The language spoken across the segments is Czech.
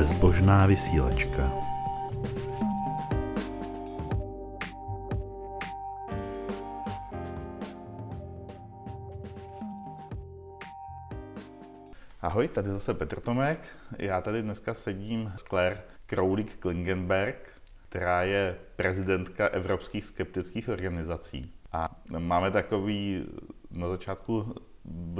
Bezbožná vysílačka. Ahoj, tady zase Petr Tomek. Já tady dneska sedím s Claire Crowley Klingenberg, která je prezidentka Evropských skeptických organizací. A máme takový na začátku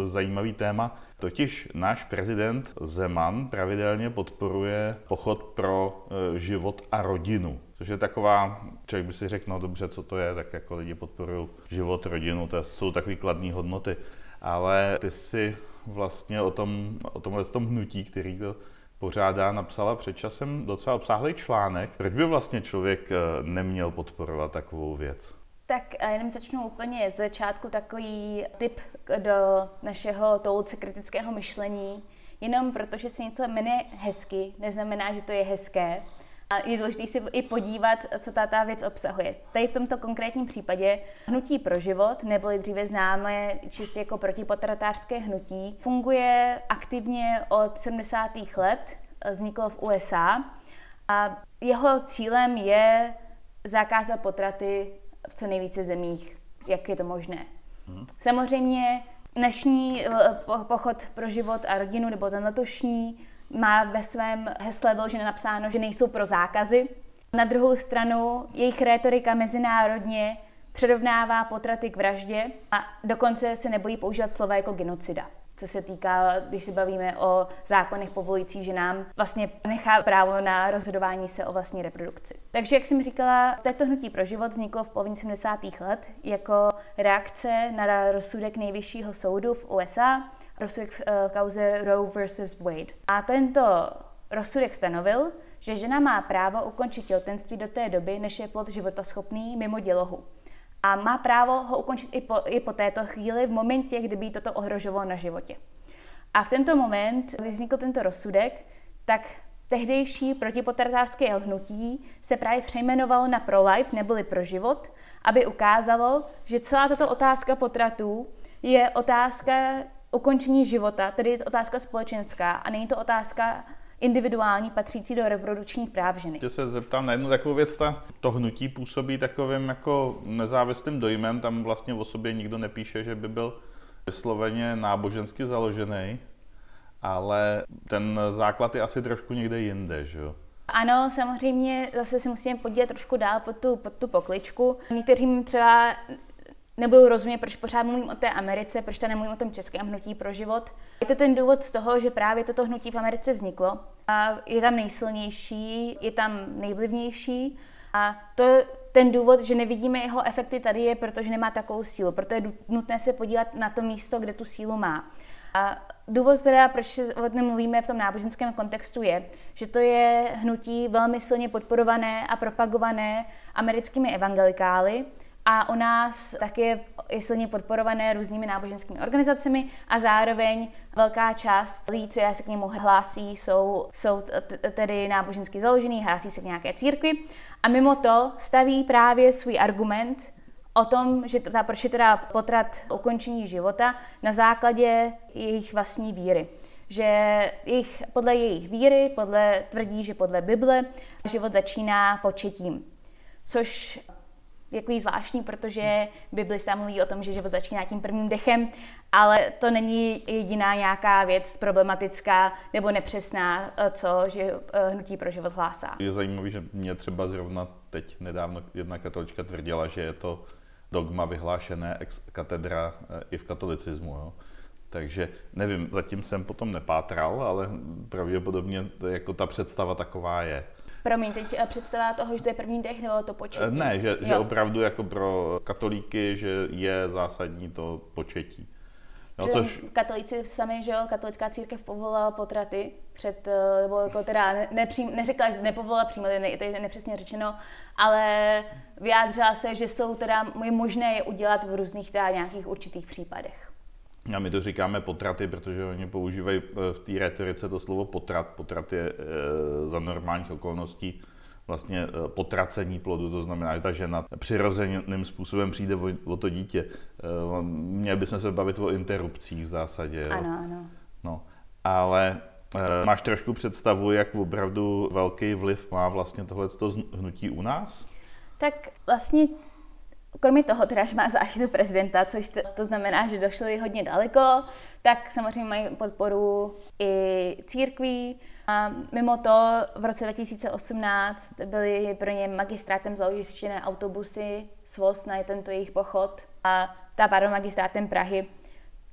zajímavý téma. Totiž náš prezident Zeman pravidelně podporuje pochod pro e, život a rodinu. Což je taková, člověk by si řekl, no dobře, co to je, tak jako lidi podporují život, rodinu, to jsou takové kladné hodnoty. Ale ty si vlastně o tom, o tomhle tom hnutí, který to pořádá, napsala před časem docela obsáhlý článek. Proč by vlastně člověk e, neměl podporovat takovou věc? Tak jenom začnu úplně z začátku takový tip do našeho touce kritického myšlení. Jenom protože se něco jmenuje hezky, neznamená, že to je hezké. A je důležité si i podívat, co ta, ta věc obsahuje. Tady v tomto konkrétním případě hnutí pro život, neboli dříve známé čistě jako protipotratářské hnutí, funguje aktivně od 70. let, vzniklo v USA a jeho cílem je zakázat potraty v co nejvíce zemích, jak je to možné. Hmm. Samozřejmě dnešní eh, pochod pro život a rodinu, nebo ten letošní, má ve svém hesle vyložené napsáno, že nejsou pro zákazy. Na druhou stranu jejich rétorika mezinárodně přirovnává potraty k vraždě a dokonce se nebojí používat slova jako genocida co se týká, když se bavíme o zákonech povolujících ženám, vlastně nechá právo na rozhodování se o vlastní reprodukci. Takže, jak jsem říkala, této hnutí pro život vzniklo v polovině 70. let jako reakce na rozsudek nejvyššího soudu v USA, rozsudek v eh, kauze Roe versus Wade. A tento rozsudek stanovil, že žena má právo ukončit těhotenství do té doby, než je plod životaschopný mimo dělohu a má právo ho ukončit i po, i po této chvíli, v momentě, kdyby toto ohrožovalo na životě. A v tento moment, když vznikl tento rozsudek, tak tehdejší protipotratářské hnutí se právě přejmenovalo na pro-life, neboli pro život, aby ukázalo, že celá tato otázka potratů je otázka ukončení života, tedy je to otázka společenská a není to otázka individuální, patřící do reprodukčních práv ženy. Tě se zeptám na jednu takovou věc, ta, to hnutí působí takovým jako nezávislým dojmem, tam vlastně o sobě nikdo nepíše, že by byl vysloveně nábožensky založený, ale ten základ je asi trošku někde jinde, že jo? Ano, samozřejmě zase si musíme podívat trošku dál pod tu, pod tu pokličku. Někteří třeba nebudu rozumět, proč pořád mluvím o té Americe, proč tady nemluvím o tom českém hnutí pro život. Je to ten důvod z toho, že právě toto hnutí v Americe vzniklo a je tam nejsilnější, je tam nejvlivnější a to ten důvod, že nevidíme jeho efekty tady je, protože nemá takovou sílu. Proto je nutné se podívat na to místo, kde tu sílu má. A důvod, teda, proč o tom mluvíme v tom náboženském kontextu, je, že to je hnutí velmi silně podporované a propagované americkými evangelikály, a u nás taky je silně podporované různými náboženskými organizacemi a zároveň velká část lidí, které se k němu hlásí, jsou, jsou tedy nábožensky založený, hlásí se k nějaké církvi a mimo to staví právě svůj argument o tom, že ta, proč je teda potrat ukončení života na základě jejich vlastní víry že jejich, podle jejich víry, podle tvrdí, že podle Bible život začíná početím. Což takový zvláštní, protože Bibli se mluví o tom, že život začíná tím prvním dechem, ale to není jediná nějaká věc problematická nebo nepřesná, eh, co že eh, hnutí pro život hlásá. Je zajímavé, že mě třeba zrovna teď nedávno jedna katolička tvrdila, že je to dogma vyhlášené ex katedra eh, i v katolicismu. Jo. Takže nevím, zatím jsem potom nepátral, ale pravděpodobně jako ta představa taková je. Promiň, teď eh, představa toho, že to je první dech, nebo to početí? Eh, ne, že, že opravdu jako pro katolíky, že je zásadní to početí. No, což... Katolíci sami, že jo, katolická církev povolila potraty před, eh, nebo jako teda nepřím, neřekla, že nepovolila přímo, to je nepřesně řečeno, ale vyjádřila se, že jsou teda, je možné je udělat v různých teda nějakých určitých případech. A my to říkáme potraty, protože oni používají eh, v té retorice to slovo potrat. Potrat je e, za normálních okolností vlastně eh, potracení plodu, to znamená, že ta žena přirozeným způsobem přijde o, to dítě. Měli bychom se bavit o interrupcích v zásadě. Ano, ano. No, ale Eh, máš trošku představu, jak opravdu velký vliv má vlastně tohle hnutí u nás? Tak vlastně Kromě toho, teda, že má záštitu prezidenta, což to, to znamená, že došli hodně daleko, tak samozřejmě mají podporu i církví. A mimo to v roce 2018 byly pro ně magistrátem založené autobusy SVOS na tento jejich pochod a ta pardon, magistrátem Prahy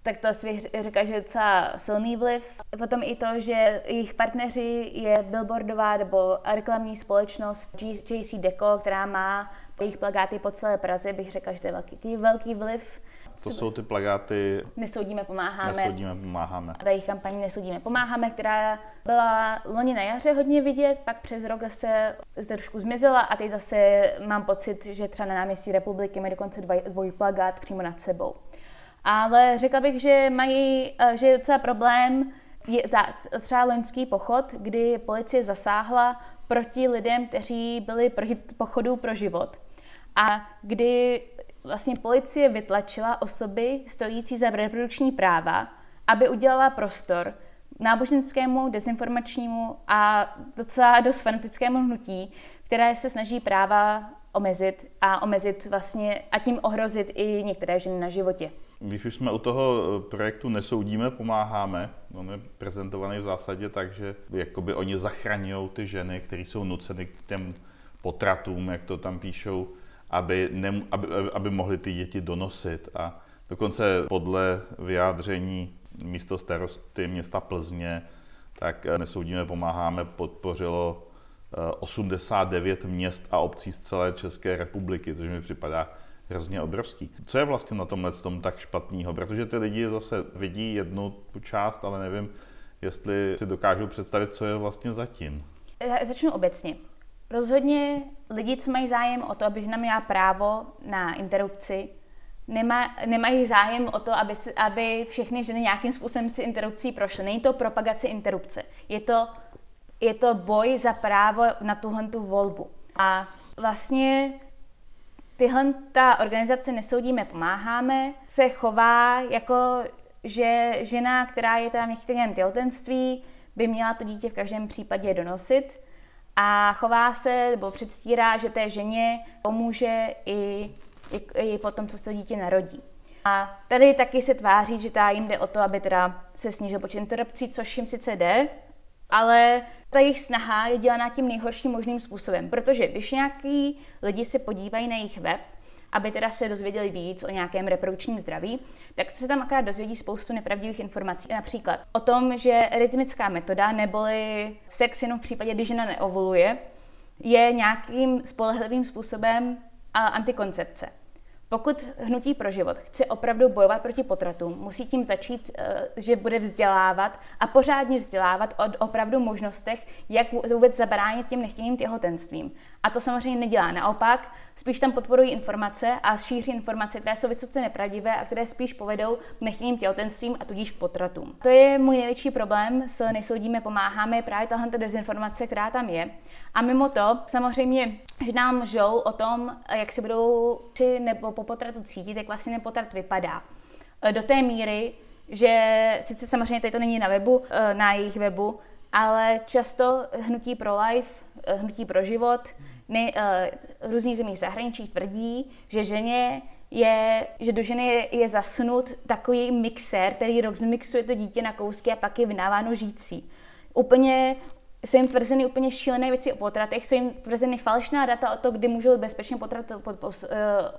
tak to asi říká, že je docela silný vliv. Potom i to, že jejich partneři je billboardová nebo reklamní společnost JC Deco, která má jejich plagáty po celé Praze, bych řekla, že to je velký, velký vliv. To jsou ty plagáty Nesoudíme, pomáháme. Nesoudíme, pomáháme. A ta jejich kampaní Nesoudíme, pomáháme, která byla loni na jaře hodně vidět, pak přes rok zase zde trošku zmizela a teď zase mám pocit, že třeba na náměstí republiky mají dokonce dvoj, dvoj plagát přímo nad sebou. Ale řekla bych, že mají, eh, že je docela problém je za třeba loňský pochod, kdy policie zasáhla proti lidem, kteří byli proti pochodu pro život. A kdy vlastně policie vytlačila osoby stojící za reprodukční práva, aby udělala prostor náboženskému, dezinformačnímu a docela dost fanatickému hnutí, které se snaží práva omezit a omezit vlastně a tím ohrozit i některé ženy na životě. Když už jsme u toho eh, projektu Nesoudíme, pomáháme, on je prezentovaný v zásadě tak, že jakoby oni zachraňují ty ženy, které jsou nuceny k těm potratům, jak to tam píšou, aby, ne, aby, aby mohly ty děti donosit. A dokonce podle vyjádření místo starosty města Plzně, tak eh, Nesoudíme, pomáháme, podpořilo 89 eh, měst a obcí z celé České republiky, což mi připadá hrozně obrovský. Co je vlastně na tomhle tom tak špatného? Protože ty lidi zase vidí jednu tu část, ale nevím, jestli si dokážou představit, co je vlastně zatím. Já začnu obecně. Rozhodně lidi, co mají zájem o to, aby žena měla právo na interrupci, nemá, nemají zájem o to, aby, si, aby všechny ženy nějakým způsobem si interrupcí prošly. Není to propagace interrupce. Je to, je to boj za právo na tuhle tu volbu. A vlastně tyhle ta organizace Nesoudíme, pomáháme, se chová jako, že žena, která je teda v některém těhotenství, by měla to dítě v každém případě donosit a chová se nebo předstírá, že té ženě pomůže i, i, i po tom, co se to dítě narodí. A tady taky se tváří, že ta jim jde o to, aby teda se snížil počet interrupcí, což jim sice jde, ale ta jejich snaha je dělaná tím nejhorším možným způsobem, protože když nějaký lidi se podívají na jejich web, aby teda se dozvěděli víc o nějakém reprodukčním zdraví, tak se tam akorát dozvědí spoustu nepravdivých informací. Například o tom, že rytmická metoda neboli sex jenom v případě, když žena neovuluje, je nějakým spolehlivým způsobem antikoncepce. Pokud Hnutí pro život chce opravdu bojovat proti potratům, musí tím začít, eh, že bude vzdělávat a pořádně vzdělávat o opravdu možnostech, jak vůbec zabránit těm nechtěným těhotenstvím. A to samozřejmě nedělá. Naopak, spíš tam podporují informace a šíří informace, které jsou vysoce nepravdivé a které spíš povedou k nechtěným těhotenstvím a tudíž k potratům. To je můj největší problém s Nesoudíme, pomáháme, právě tahle dezinformace, která tam je. A mimo to, samozřejmě, že nám žou o tom, jak se budou při nebo po potratu cítit, jak vlastně ten potrat vypadá. Do té míry, že sice samozřejmě tady to není na webu, na jejich webu, ale často hnutí pro life, hnutí pro život, my uh, různých zemí v zahraničí tvrdí, že ženě je, že do ženy je, je zasnut takový mixér, který rozmixuje to dítě na kousky a pak je vynáváno žící. Úplně jsou jim tvrzeny úplně šílené věci o potratech, jsou jim tvrzeny falešná data o to, kdy můžou bezpečně potrat eh,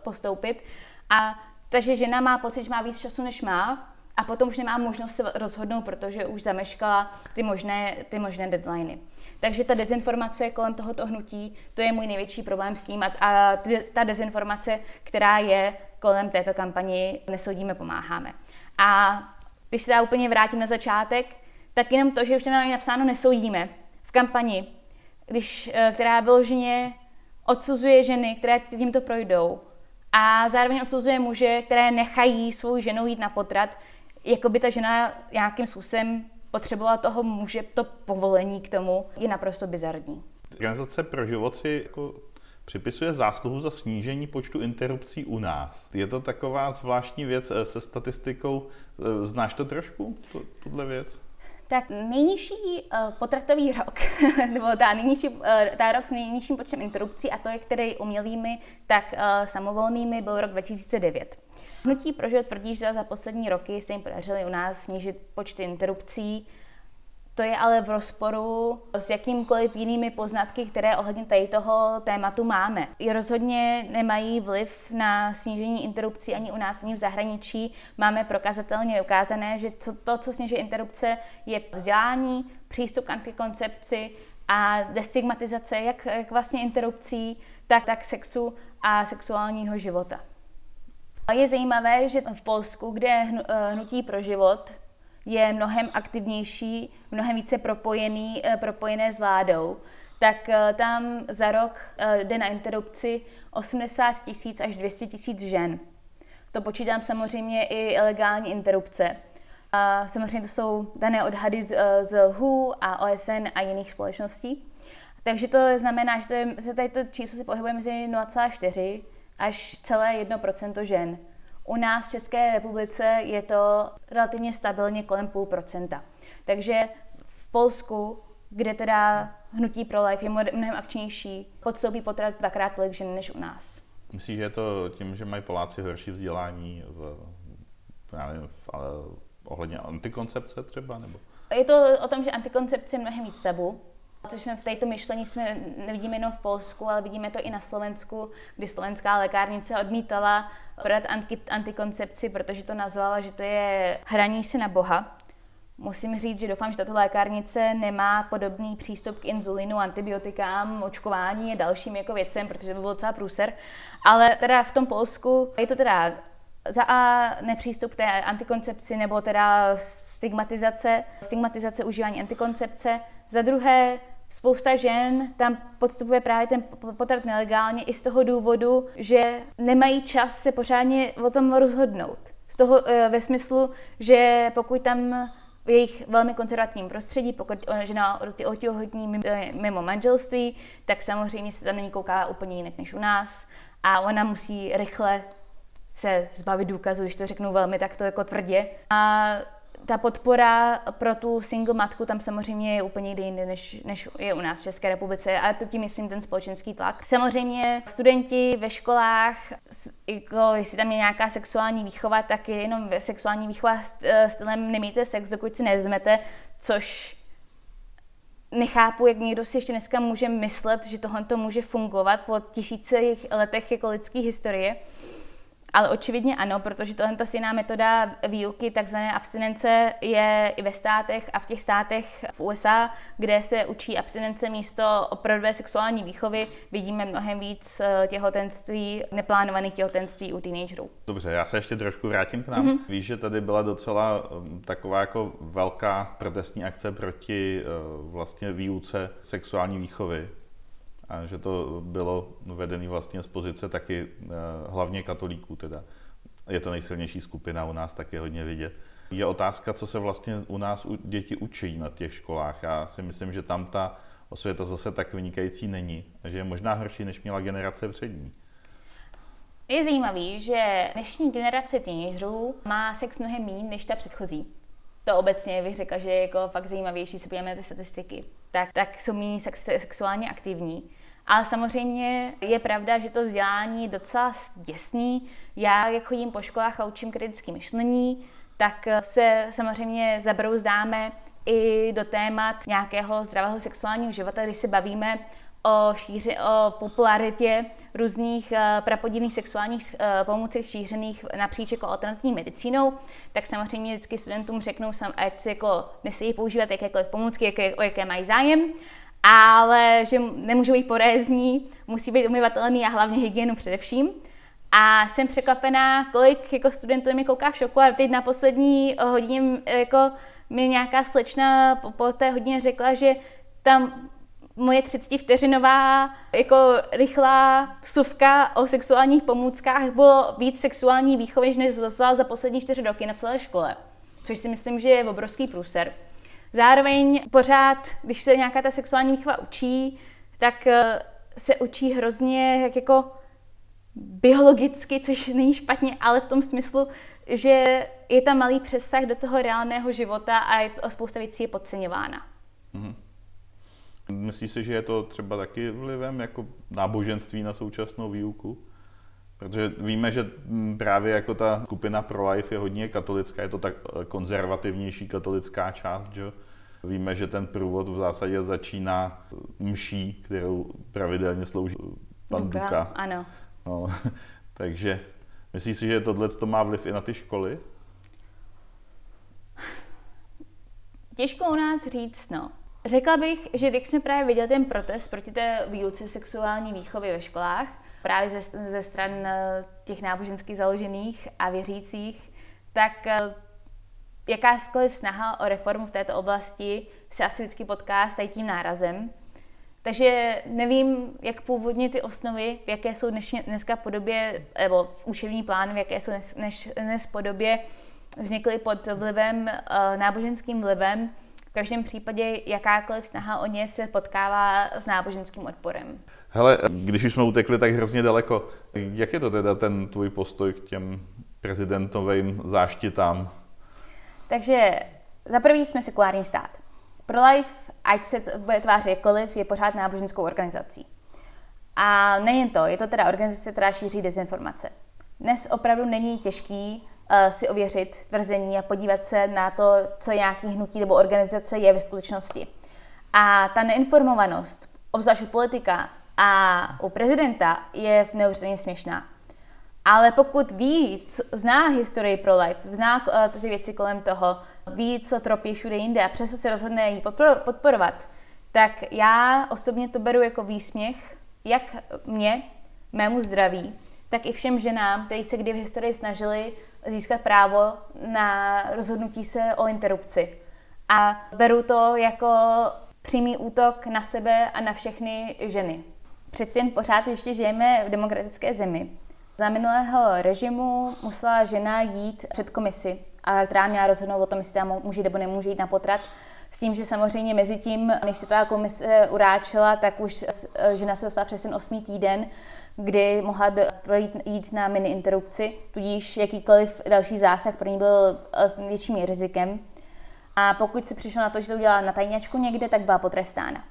postoupit. A takže žena má pocit, že má víc času, než má, a potom už nemá možnost se rozhodnout, protože už zameškala ty možné, ty možné deadliny. Takže ta dezinformace kolem tohoto hnutí, to je můj největší problém s tím a, ta dezinformace, která je kolem této kampani Nesoudíme, pomáháme. A když se dá úplně vrátím na začátek, tak jenom to, že už tam je napsáno Nesoudíme v kampani, když, eh, která vyloženě odsuzuje ženy, které tímto projdou a zároveň odsuzuje muže, které nechají svou ženu jít na potrat, jako by ta žena nějakým způsobem potřebovala toho muže to povolení k tomu, je naprosto bizarní. Organizace pro život si jako připisuje zásluhu za snížení počtu interrupcí u nás. Je to taková zvláštní věc eh, se statistikou. Eh, znáš to trošku, tuhle věc? Tak nejnižší uh, potratový rok, nebo ta, nejnižší, uh, ta rok s nejnižším počtem interrupcí, a to je který umělými, tak uh, samovolnými, byl rok 2009. Hnutí pro život tvrdí, že za poslední roky se jim podařilo u nás snížit počty interrupcí to je ale v rozporu s jakýmkoliv jinými poznatky, které ohledně tady toho tématu máme. I rozhodně nemají vliv na snížení interrupcí ani u nás, ani v zahraničí. Máme prokazatelně ukázané, že to, co snižuje interrupce, je vzdělání, přístup k antikoncepci a destigmatizace jak, jak vlastně interrupcí, tak, tak sexu a sexuálního života. Je zajímavé, že v Polsku, kde eh, hnutí pro život je mnohem aktivnější, mnohem více propojený, eh, propojené s vládou, tak eh, tam za rok jde na interrupci 80 tisíc až 200 tisíc žen. To počítám samozřejmě i ilegální interrupce. A samozřejmě to jsou dané odhady z, z WHO a OSN a jiných společností. Takže to znamená, že to je, se tady to číslo se pohybuje mezi 0,4 až celé 1% žen. U nás v České republice je to relativně stabilně kolem půl procenta. Takže v Polsku, kde teda hnutí pro life je mnohem akčnější, podstoupí potrat dvakrát tolik žen než u nás. Myslíš, že je to tím, že mají Poláci horší vzdělání v, já nevím, v, ale ohledně antikoncepce třeba? Nebo? Je to o tom, že antikoncepce je mnohem víc tabu, Což jsme v této myšlení jsme nevidíme jenom v Polsku, ale vidíme to i na Slovensku, kdy slovenská lékárnice odmítala anti, antikoncepci, protože to nazvala, že to je hraní se na Boha. Musím říct, že doufám, že tato lékárnice nemá podobný přístup k inzulinu, antibiotikám, očkování a dalším jako věcem, protože by byl docela průser. Ale teda v tom Polsku je to teda za A nepřístup k té antikoncepci nebo teda stigmatizace, stigmatizace užívání antikoncepce. Za druhé Spousta žen tam podstupuje právě ten potrat nelegálně i z toho důvodu, že nemají čas se pořádně o tom rozhodnout. Z toho e, ve smyslu, že pokud tam v jejich velmi konzervativním prostředí, pokud žena ty otěhotní e, mimo manželství, tak samozřejmě se tam není kouká úplně jinak než u nás a ona musí rychle se zbavit důkazů, když to řeknu velmi takto jako tvrdě. A ta podpora pro tu single matku tam samozřejmě je úplně jinde, než, než je u nás v České republice. A to tím myslím ten společenský tlak. Samozřejmě studenti ve školách, jako jestli tam je nějaká sexuální výchova, tak je jenom sexuální výchova e, stylem nemějte sex, dokud si nezmete, což nechápu, jak někdo si ještě dneska může myslet, že tohle to může fungovat po tisících letech jako lidské historie. Ale očividně ano, protože tohle jiná metoda výuky, takzvané abstinence, je i ve státech a v těch státech v USA, kde se učí abstinence místo opravdové sexuální výchovy, vidíme mnohem víc eh, těhotenství, neplánovaných těhotenství u teenagerů. Dobře, já se ještě trošku vrátím k nám. Mm-hmm. Víš, že tady byla docela eh, taková jako velká protestní akce proti uh, vlastně výuce sexuální výchovy a že to bylo vedené vlastně z pozice taky eh, hlavně katolíků teda. Je to nejsilnější skupina u nás taky hodně vidět. Je otázka, co se vlastně u nás děti učí na těch školách. Já si myslím, že tam ta osvěta zase tak vynikající není, že je možná horší, než měla generace přední. Je zajímavý, že dnešní generace teenagerů má sex mnohem méně než ta předchozí. To obecně bych řekla, že je jako fakt zajímavější, se podíváme na ty statistiky. Tak, tak jsou méně sex, sexuálně aktivní. Ale samozřejmě je pravda, že to vzdělání docela děsný. Já, jak chodím po školách a učím kritické myšlení, tak se samozřejmě zabrouzdáme i do témat nějakého zdravého sexuálního života, kdy se bavíme o, šíři, o popularitě různých uh, prapodivných sexuálních uh, pomůcek šířených napříč jako alternativní medicínou, tak samozřejmě vždycky studentům řeknou, ať si jako nesejí používat jakékoliv pomůcky, jaké, o jaké mají zájem, ale že nemůžou být porézní, musí být umyvatelný a hlavně hygienu především. A jsem překvapená, kolik jako studentů mi kouká v šoku a teď na poslední hodině jako mi nějaká slečna po, po té hodině řekla, že tam moje 30 vteřinová jako rychlá vsuvka o sexuálních pomůckách bylo víc sexuální výchovy, než za poslední čtyři roky na celé škole. Což si myslím, že je obrovský průser. Zároveň pořád, když se nějaká ta sexuální výchova učí, tak eh, se učí hrozně jak jako biologicky, což není špatně, ale v tom smyslu, že je tam malý přesah do toho reálného života a je to spousta věcí je podceňována. Mm-hmm. Myslíš si, že je to třeba taky vlivem jako náboženství na současnou výuku? Protože víme, že právě jako ta skupina pro-life je hodně katolická, je to tak eh, konzervativnější katolická část, že? Víme, že ten průvod v zásadě začíná mší, kterou pravidelně slouží pan Duka. Duka. Ano. No, takže myslíš si, že tohle to má vliv i na ty školy? Těžko u nás říct, no. Řekla bych, že když jsme právě viděli ten protest proti té výuce sexuální výchovy ve školách, právě ze, ze stran eh, těch náboženských založených a věřících, tak eh, jakákoliv snaha o reformu v této oblasti se asi vždycky potká s tím nárazem. Takže nevím, jak původně ty osnovy, v jaké jsou dnešně, dneska podobě, nebo učební plány, v jaké jsou dnes, dnes, podobě, vznikly pod vlivem, uh, náboženským vlivem. V každém případě jakákoliv snaha o ně se potkává s náboženským odporem. Hele, když už jsme utekli tak hrozně daleko, jak je to teda ten tvůj postoj k těm prezidentovým záštitám? Takže za prvý jsme sekulární stát. Pro-life, ať se bude tvářit jakkoliv, je pořád náboženskou organizací. A nejen to, je to teda organizace, která šíří dezinformace. Dnes opravdu není těžký uh, si ověřit tvrzení a podívat se na to, co nějaký hnutí nebo organizace je ve skutečnosti. A ta neinformovanost, obzvlášť politika a u prezidenta, je neuvěřitelně směšná. Ale pokud ví, co, zná historii pro life, zná uh, ty věci kolem toho, ví, co tropí všude jinde a přesto se rozhodne ji podporovat, tak já osobně to beru jako výsměch, jak mě, mému zdraví, tak i všem ženám, kteří se kdy v historii snažili získat právo na rozhodnutí se o interrupci. A beru to jako přímý útok na sebe a na všechny ženy. Přeci jen pořád ještě žijeme v demokratické zemi. Za minulého režimu musela žena jít před komisi, a která měla rozhodnout o tom, jestli tam může nebo nemůže jít na potrat. S tím, že samozřejmě mezi tím, než se ta komise uráčela, tak už žena se dostala přes ten osmý týden, kdy mohla projít, jít na mini interrupci, tudíž jakýkoliv další zásah pro ní byl s větším rizikem. A pokud se přišlo na to, že to udělala na tajňačku někde, tak byla potrestána.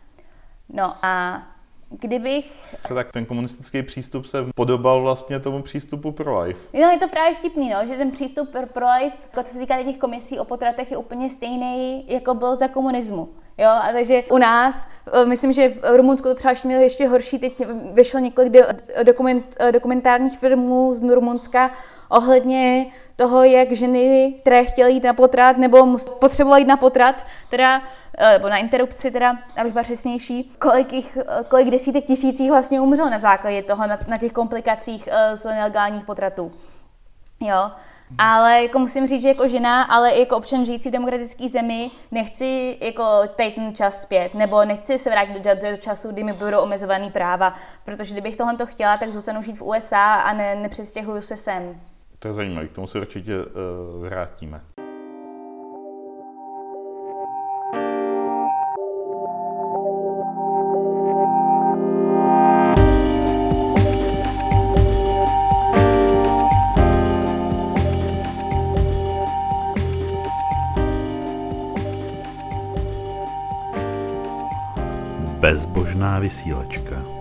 No a kdybych... Tak ten komunistický přístup se podobal vlastně tomu přístupu pro life. No, je to právě vtipný, no, že ten přístup pro life, jako co se týká těch komisí o potratech, je úplně stejný, jako byl za komunismu. Jo, a takže u nás, eh, myslím, že v Rumunsku to třeba ještě měli ještě horší, teď vyšlo několik dokument, eh, dokumentárních filmů z Rumunska ohledně toho, jak ženy, které chtěly jít na potrat nebo potřebovaly jít na potrat, teda Eh, nebo na interrupci teda, abych byla přesnější, kolik, jich, eh, kolik desítek tisících vlastně umřelo na základě toho, na, na těch komplikacích uh, z nelegálních potratů. Jo, ale jako musím říct, že jako žena, ale i jako občan žijící v demokratické zemi, nechci jako teď ten čas zpět, nebo nechci se vrátit do, do času, kdy mi budou omezovaný práva, protože kdybych tohle chtěla, tak zůstanu žít v USA a ne, nepřestěhuju se sem. To je zajímavé, k tomu se určitě uh, vrátíme. Bezbožná vysílačka.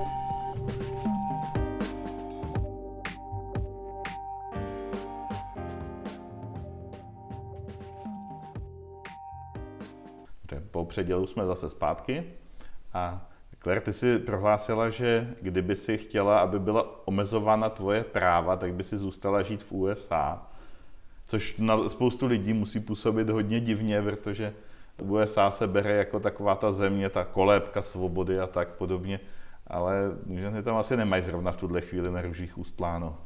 Předělu jsme zase zpátky a Claire, ty si prohlásila, že kdyby si chtěla, aby byla omezována tvoje práva, tak by si zůstala žít v USA. Což na spoustu lidí musí působit hodně divně, protože USA se bere jako taková ta země, ta kolébka svobody a tak podobně, ale ženy tam asi nemají zrovna v tuhle chvíli na růžích ustláno.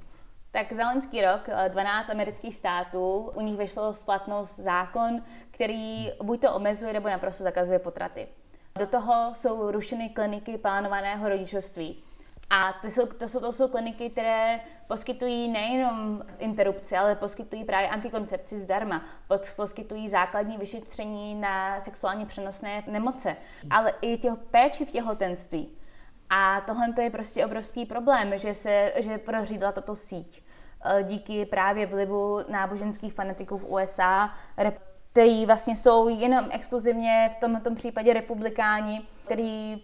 Tak za loňský rok 12 eh, amerických států, u nich vyšlo v platnost zákon, který buď to omezuje, nebo naprosto zakazuje potraty. Do toho jsou rušeny kliniky plánovaného rodičovství. A to jsou, to, jsou, to jsou kliniky, které poskytují nejenom interrupci, ale poskytují právě antikoncepci zdarma, poskytují základní vyšetření na sexuálně přenosné nemoce, ale i těch péči v těhotenství. A tohle je prostě obrovský problém, že se že prořídla tato síť. díky právě vlivu náboženských fanatiků v USA, který vlastně jsou jenom exkluzivně v tom, tom případě republikáni, který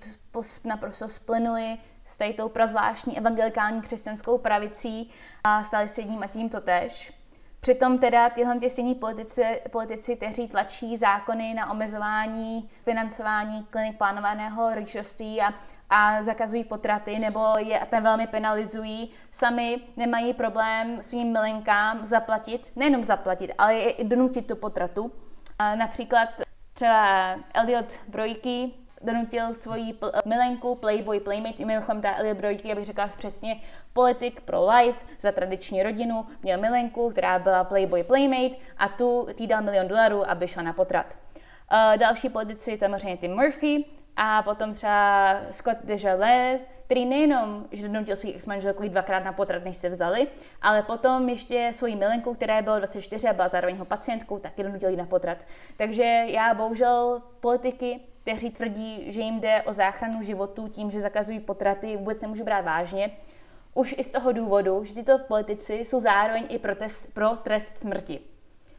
naprosto splnuli s tou prazvláštní evangelikální křesťanskou pravicí a stali se jedním a tím to tež. Přitom teda tyhle ty stejní politici, politici, kteří tlačí zákony na omezování financování klinik plánovaného rodičovství a, a zakazují potraty nebo je velmi penalizují, sami nemají problém svým milinkám zaplatit, nejenom zaplatit, ale i donutit tu potratu. A například třeba Elliot Brojky donutil svoji pl- milenku Playboy Playmate, mimochodem ta Elia Brojky, abych řekla přesně, politik pro life za tradiční rodinu, měl milenku, která byla Playboy Playmate a tu tý dal milion dolarů, aby šla na potrat. Uh, další politici, samozřejmě Tim Murphy, a potom třeba Scott Desjardins, který nejenom, že donutil svých ex-manželku dvakrát na potrat, než se vzali, ale potom ještě svoji milenku, která byla 24 a byla zároveň jeho pacientkou, taky donutil na potrat. Takže já bohužel politiky kteří tvrdí, že jim jde o záchranu životů tím, že zakazují potraty, vůbec nemůžu brát vážně. Už i z toho důvodu, že tyto politici jsou zároveň i pro, test, pro trest smrti.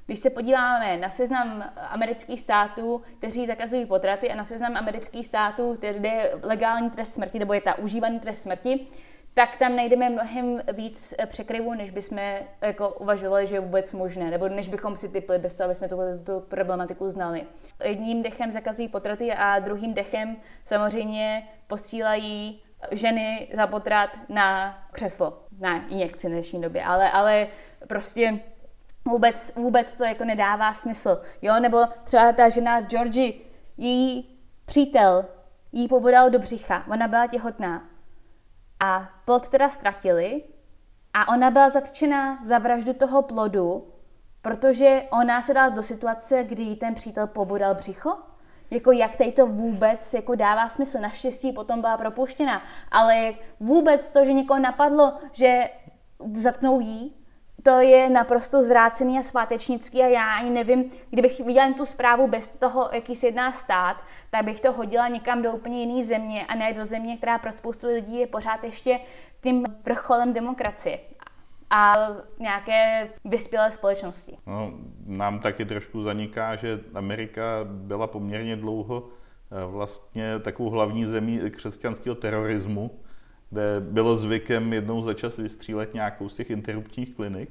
Když se podíváme na seznam amerických států, kteří zakazují potraty a na seznam amerických států, kde je legální trest smrti, nebo je ta užívaný trest smrti, tak tam najdeme mnohem víc eh, překryvů, než bychom jako uvažovali, že je vůbec možné, nebo než bychom si typli bez toho, aby jsme tu, tu problematiku znali. Jedním dechem zakazují potraty a druhým dechem samozřejmě posílají ženy za potrat na křeslo, na injekci v dnešní době, ale, ale prostě vůbec, vůbec to jako nedává smysl. Jo? Nebo třeba ta žena v Georgii, její přítel jí pobodal do břicha, ona byla těhotná a plod teda ztratili a ona byla zatčena za vraždu toho plodu, protože ona se dala do situace, kdy ten přítel pobodal břicho. Jako jak tady to vůbec jako dává smysl. Naštěstí potom byla propuštěna. Ale vůbec to, že někoho napadlo, že zatknou jí, to je naprosto zvrácený a svátečnický a já ani nevím, kdybych viděla tu zprávu bez toho, jaký se jedná stát, tak bych to hodila někam do úplně jiné země a ne do země, která pro spoustu lidí je pořád ještě tím vrcholem demokracie a nějaké vyspělé společnosti. No, nám taky trošku zaniká, že Amerika byla poměrně dlouho eh, vlastně takovou hlavní zemí křesťanského terorismu, kde bylo zvykem jednou za čas vystřílet nějakou z těch interrupčních klinik.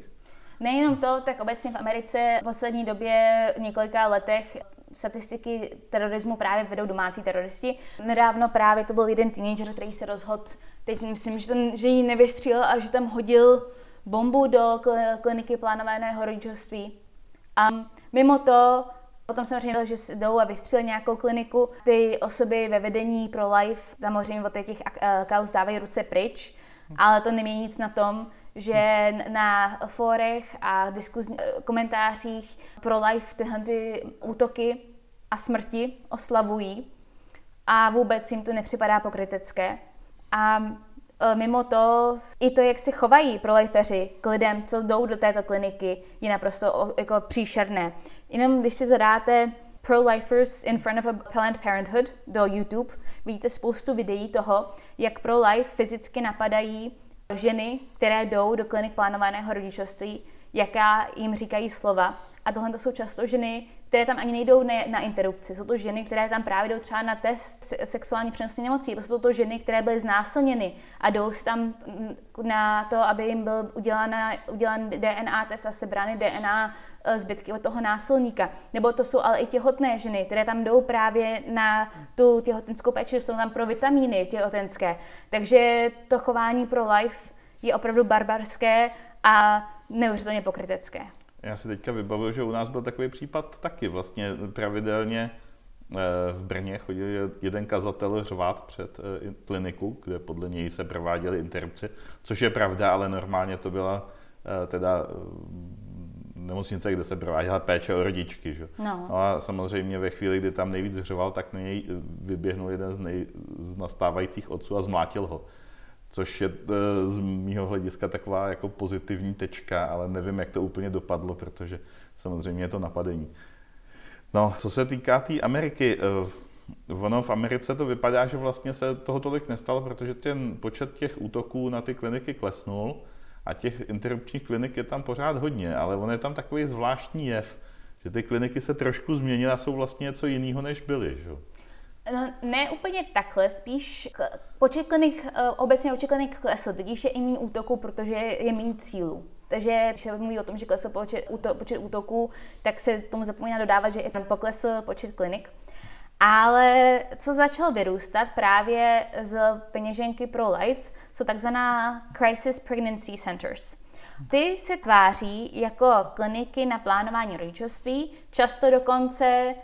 Nejenom to, tak obecně v Americe v poslední době, několika letech, statistiky terorismu právě vedou domácí teroristi. Nedávno právě to byl jeden teenager, který se rozhodl, teď myslím, že, to, že ji nevystřílel a že tam hodil bombu do kliniky plánovaného rodičovství. A mimo to Potom samozřejmě, že jdou a vystřelí nějakou kliniku. Ty osoby ve vedení pro life samozřejmě od těch eh, kauz dávají ruce pryč, ale to nemění nic na tom, že na fórech a diskuzní, eh, komentářích pro life tyhle ty útoky a smrti oslavují a vůbec jim to nepřipadá pokrytecké. A eh, mimo to, i to, jak se chovají pro lifeři k lidem, co jdou do této kliniky, je naprosto jako příšerné. Jenom když si zadáte pro-lifers in front of a Planned Parenthood do YouTube, vidíte spoustu videí toho, jak pro-life fyzicky napadají ženy, které jdou do klinik plánovaného rodičovství, jaká jim říkají slova. A tohle to jsou často ženy, které tam ani nejdou ne, na interrupci. Jsou to ženy, které tam právě jdou třeba na test sexuální přenosní nemocí. Jsou to ženy, které byly znásilněny a jdou tam na to, aby jim byl udělán, udělán DNA test a sebrány DNA e, zbytky od toho násilníka. Nebo to jsou ale i těhotné ženy, které tam jdou právě na tu těhotenskou péči, jsou tam pro vitamíny těhotenské. Takže to chování pro life je opravdu barbarské a neuvěřitelně pokrytecké. Já si teďka vybavuju, že u nás byl takový případ taky. Vlastně pravidelně eh, v Brně chodil jeden kazatel řvát před eh, kliniku, kde podle něj se prováděly interrupce, což je pravda, ale normálně to byla eh, teda nemocnice, kde se prováděla péče o rodičky. Že? No. no a samozřejmě ve chvíli, kdy tam nejvíc řval, tak na něj vyběhnul jeden z, nej, z nastávajících otců a zmlátil ho což je eh, z mýho hlediska taková jako pozitivní tečka, ale nevím, jak to úplně dopadlo, protože samozřejmě je to napadení. No, co se týká té tý Ameriky, eh, ono v Americe to vypadá, že vlastně se toho tolik nestalo, protože ten počet těch útoků na ty kliniky klesnul A těch interrupčních klinik je tam pořád hodně, ale on je tam takový zvláštní jev, že ty kliniky se trošku změnily a jsou vlastně něco jiného, než byly. Že? No, ne úplně takhle, spíš počet klinik, eh, obecně počet klinik klesl, tudíž je i méně útoků, protože je méně cílů. Takže když se mluví o tom, že klesl počet, počet útoků, tak se tomu zapomíná dodávat, že i poklesl počet klinik. Ale co začal vyrůstat právě z peněženky pro Life, jsou takzvaná Crisis Pregnancy Centers. Ty se tváří jako kliniky na plánování rodičovství, často dokonce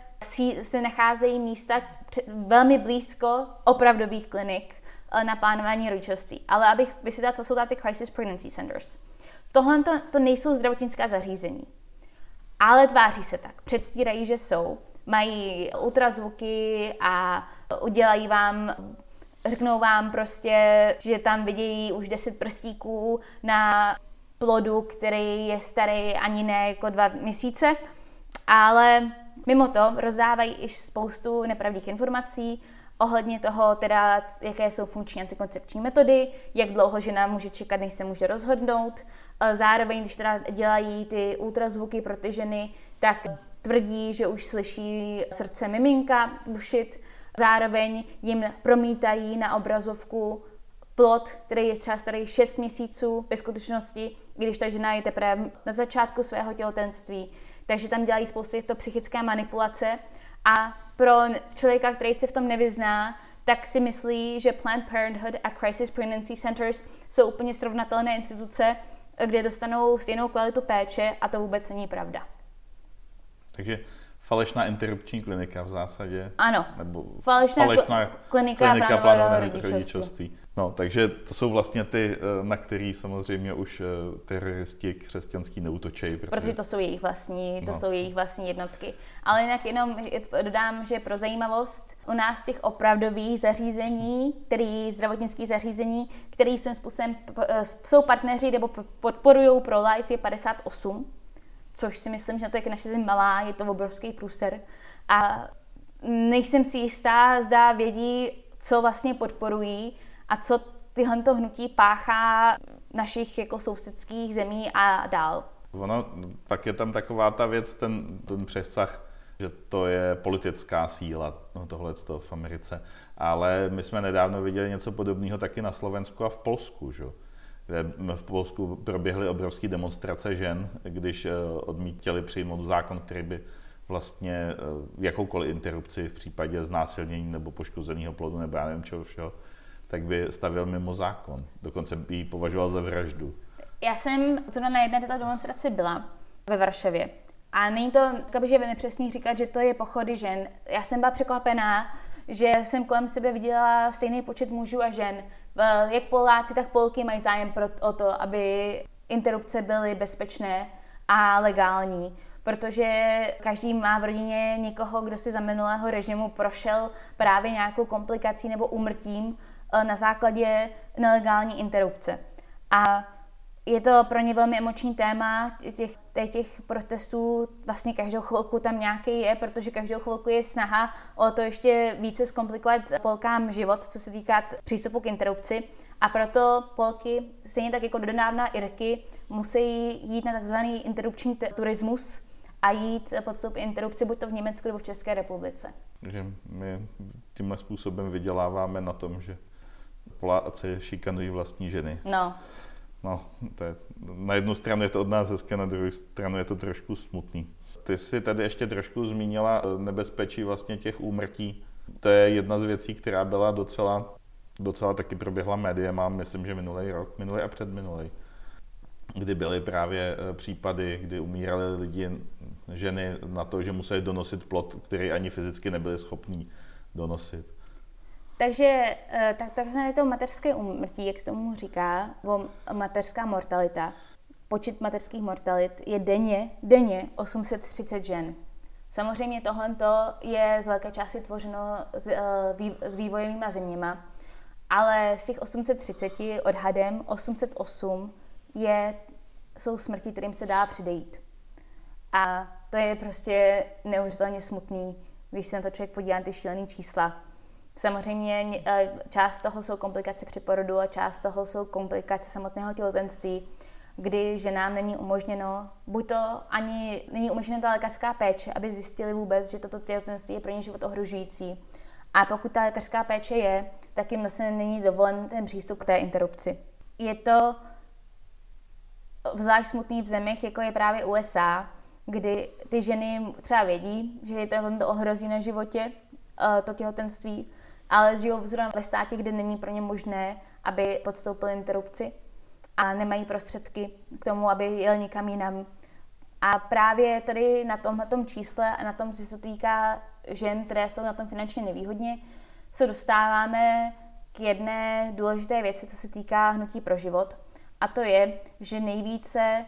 se nacházejí místa velmi blízko opravdových klinik eh, na plánování rodičovství. Ale abych vysvětlila, co jsou ty Crisis Pregnancy Centers. Tohle to, to nejsou zdravotnická zařízení, ale tváří se tak. Předstírají, že jsou. Mají ultrazvuky a udělají vám řeknou vám prostě, že tam vidějí už 10 prstíků na plodu, který je starý ani ne jako dva měsíce, ale mimo to rozdávají i spoustu nepravdých informací ohledně toho, teda, jaké jsou funkční antikoncepční metody, jak dlouho žena může čekat, než se může rozhodnout. Zároveň, když teda dělají ty ultrazvuky pro ty ženy, tak tvrdí, že už slyší srdce miminka bušit. Zároveň jim promítají na obrazovku plod, který je třeba starý 6 měsíců ve skutečnosti, když ta žena je teprve na začátku svého těhotenství. Takže tam dělají spoustu těchto psychické manipulace a pro člověka, který se v tom nevyzná, tak si myslí, že Planned Parenthood a Crisis Pregnancy Centers jsou úplně srovnatelné instituce, kde dostanou stejnou kvalitu péče a to vůbec není pravda. Takže falešná interrupční klinika v zásadě. Ano. Nebo falešná, falešná klinika, klinika plánovaného rodičovství. rodičovství. No, takže to jsou vlastně ty, eh, na který samozřejmě už eh, teroristi křesťanský neutočejí. Protože... protože to jsou jejich vlastní, to no. jsou jejich vlastní jednotky. Ale jinak jenom dodám, že pro zajímavost, u nás těch opravdových zařízení, který zdravotnických zařízení, který svým způsobem eh, jsou partneři nebo podporují pro life, je 58 což si myslím, že to je naše zem malá, je to obrovský průser. A nejsem si jistá, zda vědí, co vlastně podporují a co tyhle hnutí páchá našich jako sousedských zemí a dál. Ono, pak je tam taková ta věc, ten, ten přesah, že to je politická síla, no tohle v Americe. Ale my jsme nedávno viděli něco podobného taky na Slovensku a v Polsku. Že? kde v Polsku proběhly obrovské demonstrace žen, když eh, odmítili přijmout zákon, který by vlastně eh, jakoukoliv interrupci v případě znásilnění nebo poškozeného plodu nebo já nevím čeho všeho, tak by stavil mimo zákon. Dokonce by ji považoval za vraždu. Já jsem zrovna na jedné této demonstraci byla ve Varšavě. A není to, že vy nepřesně říkat, že to je pochody žen. Já jsem byla překvapená, že jsem kolem sebe viděla stejný počet mužů a žen. Jak Poláci, tak Polky mají zájem pro, o to, aby interrupce byly bezpečné a legální protože každý má v rodině někoho, kdo si za minulého režimu prošel právě nějakou komplikací nebo úmrtím eh, na základě nelegální interrupce. A je to pro ně velmi emoční téma, těch, těch protestů vlastně každou chvilku tam nějaký je, protože každou chvilku je snaha o to ještě více zkomplikovat Polkám život, co se týká přístupu k interrupci. A proto Polky, stejně tak jako dodávna Irky, musí jít na takzvaný interrupční turismus a jít podstoupit interrupci buď to v Německu nebo v České republice. Takže my tímhle způsobem vyděláváme na tom, že Poláci šikanují vlastní ženy. No. No, to je, na jednu stranu je to od nás hezké, na druhou stranu je to trošku smutný. Ty jsi tady ještě trošku zmínila eh, nebezpečí vlastně těch úmrtí. To je jedna z věcí, která byla docela, docela taky proběhla médiem, myslím, že minulý rok, minulý a předminulý, kdy byly právě eh, případy, kdy umírali lidi, ženy na to, že museli donosit plot, který ani fyzicky nebyli schopní donosit. Takže eh, tak, takzvané to mateřské úmrtí, jak se tomu říká, nebo mateřská mortalita, počet mateřských mortalit je denně, denně 830 žen. Samozřejmě tohle je z velké části tvořeno s, eh, s vývojovými zeměma, ale z těch 830 odhadem 808 je, jsou smrti, kterým se dá přidejít. A to je prostě neuvěřitelně smutný, když se na to člověk podívá na ty šílené čísla. Samozřejmě eh, část toho jsou komplikace při porodu a část toho jsou komplikace samotného těhotenství. kdy ženám není umožněno, buď to ani není umožněna ta lékařská péče, aby zjistili vůbec, že toto těhotenství je pro ně život ohrožující. A pokud ta lékařská péče je, tak jim zase není dovolen ten přístup k té interrupci. Je to zvlášť smutný v zemích, jako je právě USA, kdy ty ženy třeba vědí, že je to ohrozí na životě, eh, to těhotenství, ale žijou zrovna ve státě, kde není pro ně možné, aby podstoupili interrupci a nemají prostředky k tomu, aby jel někam jinam. A právě tady na tomhle čísle a na tom, co se týká žen, které jsou na tom finančně nevýhodně, se dostáváme k jedné důležité věci, co se týká hnutí pro život. A to je, že nejvíce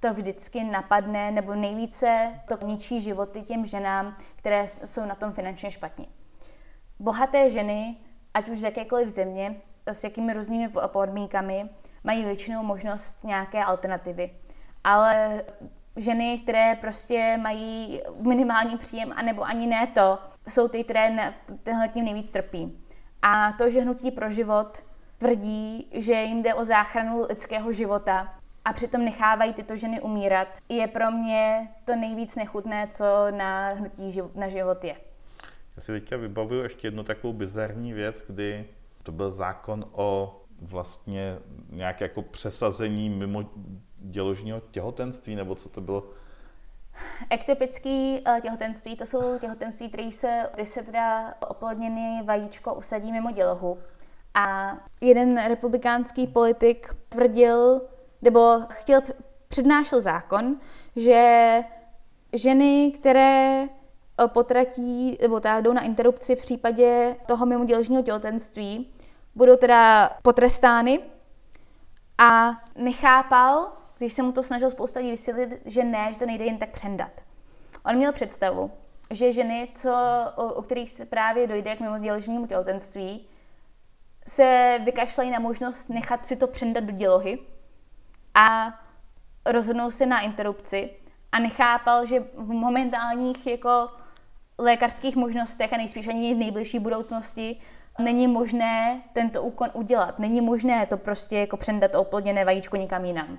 to vždycky napadne, nebo nejvíce to ničí životy těm ženám, které jsou na tom finančně špatně. Bohaté ženy, ať už z jakékoliv země, s jakými různými podmínkami, mají většinou možnost nějaké alternativy. Ale ženy, které prostě mají minimální příjem, anebo ani ne to, jsou ty, které tenhle tím nejvíc trpí. A to, že hnutí pro život tvrdí, že jim jde o záchranu lidského života a přitom nechávají tyto ženy umírat, je pro mě to nejvíc nechutné, co na hnutí na život je. Já si teďka vybavuju ještě jednu takovou bizarní věc, kdy to byl zákon o vlastně nějaké jako přesazení mimo děložního těhotenství, nebo co to bylo? Ektopický eh, těhotenství, to jsou těhotenství, které se, kdy se teda oplodněný vajíčko usadí mimo dělohu. A jeden republikánský politik tvrdil, nebo chtěl, přednášel zákon, že ženy, které potratí, nebo teda jdou na interrupci v případě toho mimoděložního těhotenství, budou teda potrestány a nechápal, když se mu to snažil spousta lidí vysvětlit, že ne, že to nejde jen tak přendat. On měl představu, že ženy, co, o, o kterých se právě dojde k mimoděložnímu těhotenství, se vykašlejí na možnost nechat si to přendat do dělohy a rozhodnou se na interrupci a nechápal, že v momentálních jako lékařských možnostech a nejspíš ani v nejbližší budoucnosti není možné tento úkon udělat. Není možné to prostě jako přendat oplodněné vajíčko někam jinam.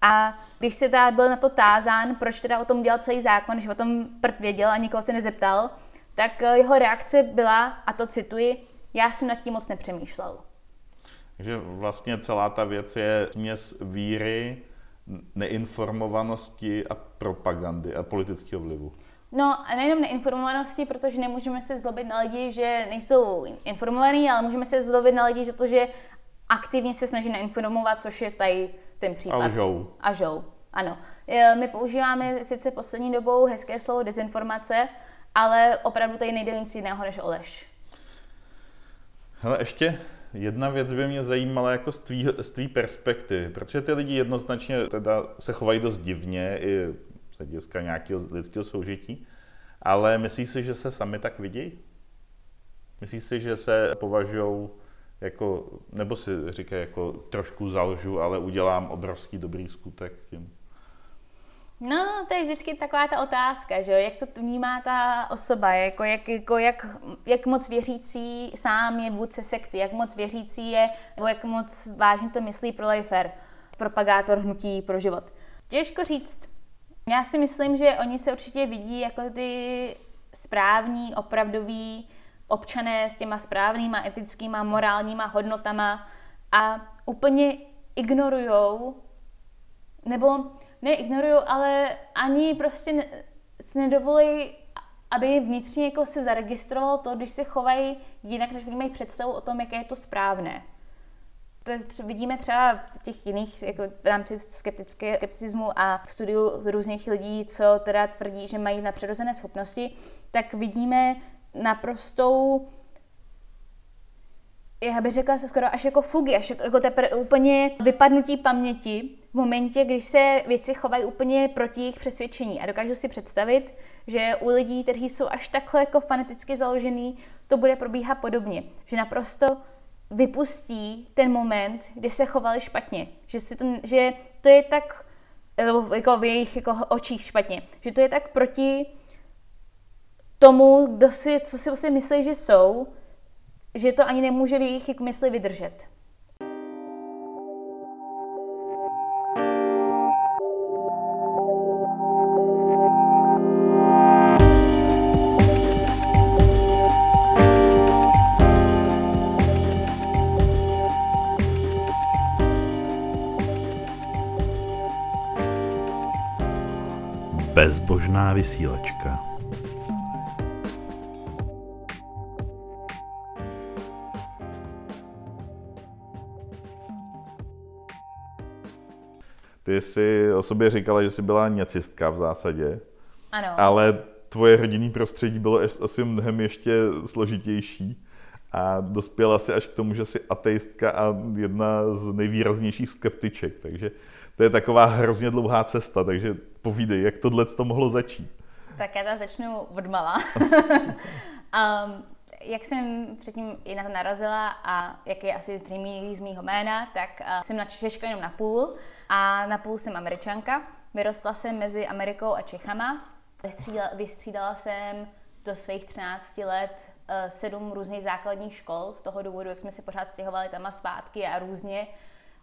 A když se teda byl na to tázán, proč teda o tom dělal celý zákon, že o tom prd věděl a nikoho se nezeptal, tak eh, jeho reakce byla, a to cituji, já jsem nad tím moc nepřemýšlel. Takže vlastně celá ta věc je směs víry, neinformovanosti a propagandy a politického vlivu. No a nejenom neinformovanosti, protože nemůžeme se zlobit na lidi, že nejsou informovaní, ale můžeme se zlobit na lidi, že to, že aktivně se snaží neinformovat, což je tady ten případ. A lžou. A žou, ano. My používáme sice poslední dobou hezké slovo dezinformace, ale opravdu tady nejde nic jiného než o lež. Hele, ještě jedna věc by mě zajímala jako z tvý, z tvý perspektivy, protože ty lidi jednoznačně teda se chovají dost divně i hlediska nějakého lidského soužití, ale myslíš si, že se sami tak vidí? Myslíš si, že se považují jako, nebo si říkají jako trošku zalžu, ale udělám obrovský dobrý skutek tím? No, to je vždycky taková ta otázka, že jo? jak to vnímá ta osoba, jako jak, jako jak, jak moc věřící sám je vůdce sekty, jak moc věřící je, nebo jak moc vážně to myslí pro Leifer, propagátor hnutí pro život. Těžko říct. Já si myslím, že oni se určitě vidí jako ty správní, opravdoví občané s těma správnýma etickýma, morálníma hodnotama a úplně ignorujou, nebo ne ignorujou, ale ani prostě si nedovolí, aby vnitřně jako se zaregistrovalo to, když se chovají jinak, než mají představu o tom, jaké je to správné. To vidíme třeba v těch jiných, jako v rámci skeptické, skepticismu a v studiu různých lidí, co teda tvrdí, že mají nadpřirozené schopnosti, tak vidíme naprostou já bych řekla se skoro až jako fugy, až jako teprve úplně vypadnutí paměti v momentě, když se věci chovají úplně proti jejich přesvědčení. A dokážu si představit, že u lidí, kteří jsou až takhle jako fanaticky založený, to bude probíhat podobně. Že naprosto vypustí ten moment, kdy se chovali špatně. Že, si to, že to je tak, jako v jejich jako očích špatně. Že to je tak proti tomu, kdo si, co si vlastně myslí, že jsou, že to ani nemůže v jejich mysli vydržet. Vysílačka. Ty jsi o sobě říkala, že jsi byla něcistka v zásadě. Ano. Ale tvoje rodinný prostředí bylo asi mnohem ještě složitější a dospěla si až k tomu, že jsi ateistka a jedna z nejvýraznějších skeptiček. Takže to je taková hrozně dlouhá cesta, takže povídej, jak tohle to mohlo začít. Tak já tam začnu od mala. um, jak jsem předtím i na to narazila a jak je asi zřejmý z mýho jména, tak uh, jsem na Češka jenom na půl a na půl jsem američanka. Vyrostla jsem mezi Amerikou a Čechama. Vystřídala, vystřídala jsem do svých 13 let uh, sedm různých základních škol, z toho důvodu, jak jsme se pořád stěhovali tam a zpátky a různě,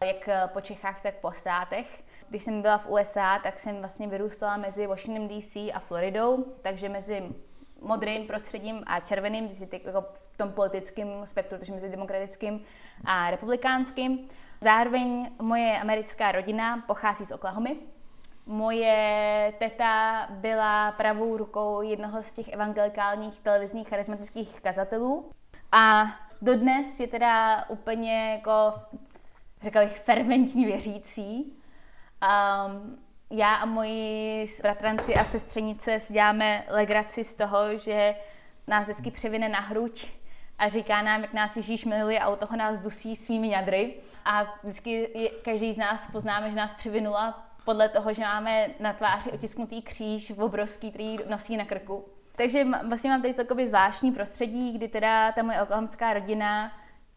jak po Čechách, tak po státech. Když jsem byla v USA, tak jsem vlastně vyrůstala mezi Washington DC a Floridou, takže mezi modrým prostředím a červeným, jako v tom politickém spektru, takže mezi demokratickým a republikánským. Zároveň moje americká rodina pochází z Oklahomy. Moje teta byla pravou rukou jednoho z těch evangelikálních televizních charismatických kazatelů a dodnes je teda úplně jako, řekla bych, ferventní věřící. Um, já a moji bratranci a sestřenice si děláme legraci z toho, že nás vždycky převine na hruď a říká nám, jak nás Ježíš miluje a u toho nás dusí svými jadry. A vždycky každý z nás poznáme, že nás přivinula podle toho, že máme na tváři otisknutý kříž obrovský, který nosí na krku. Takže vlastně mám tady takový zvláštní prostředí, kdy teda ta moje oklahomská rodina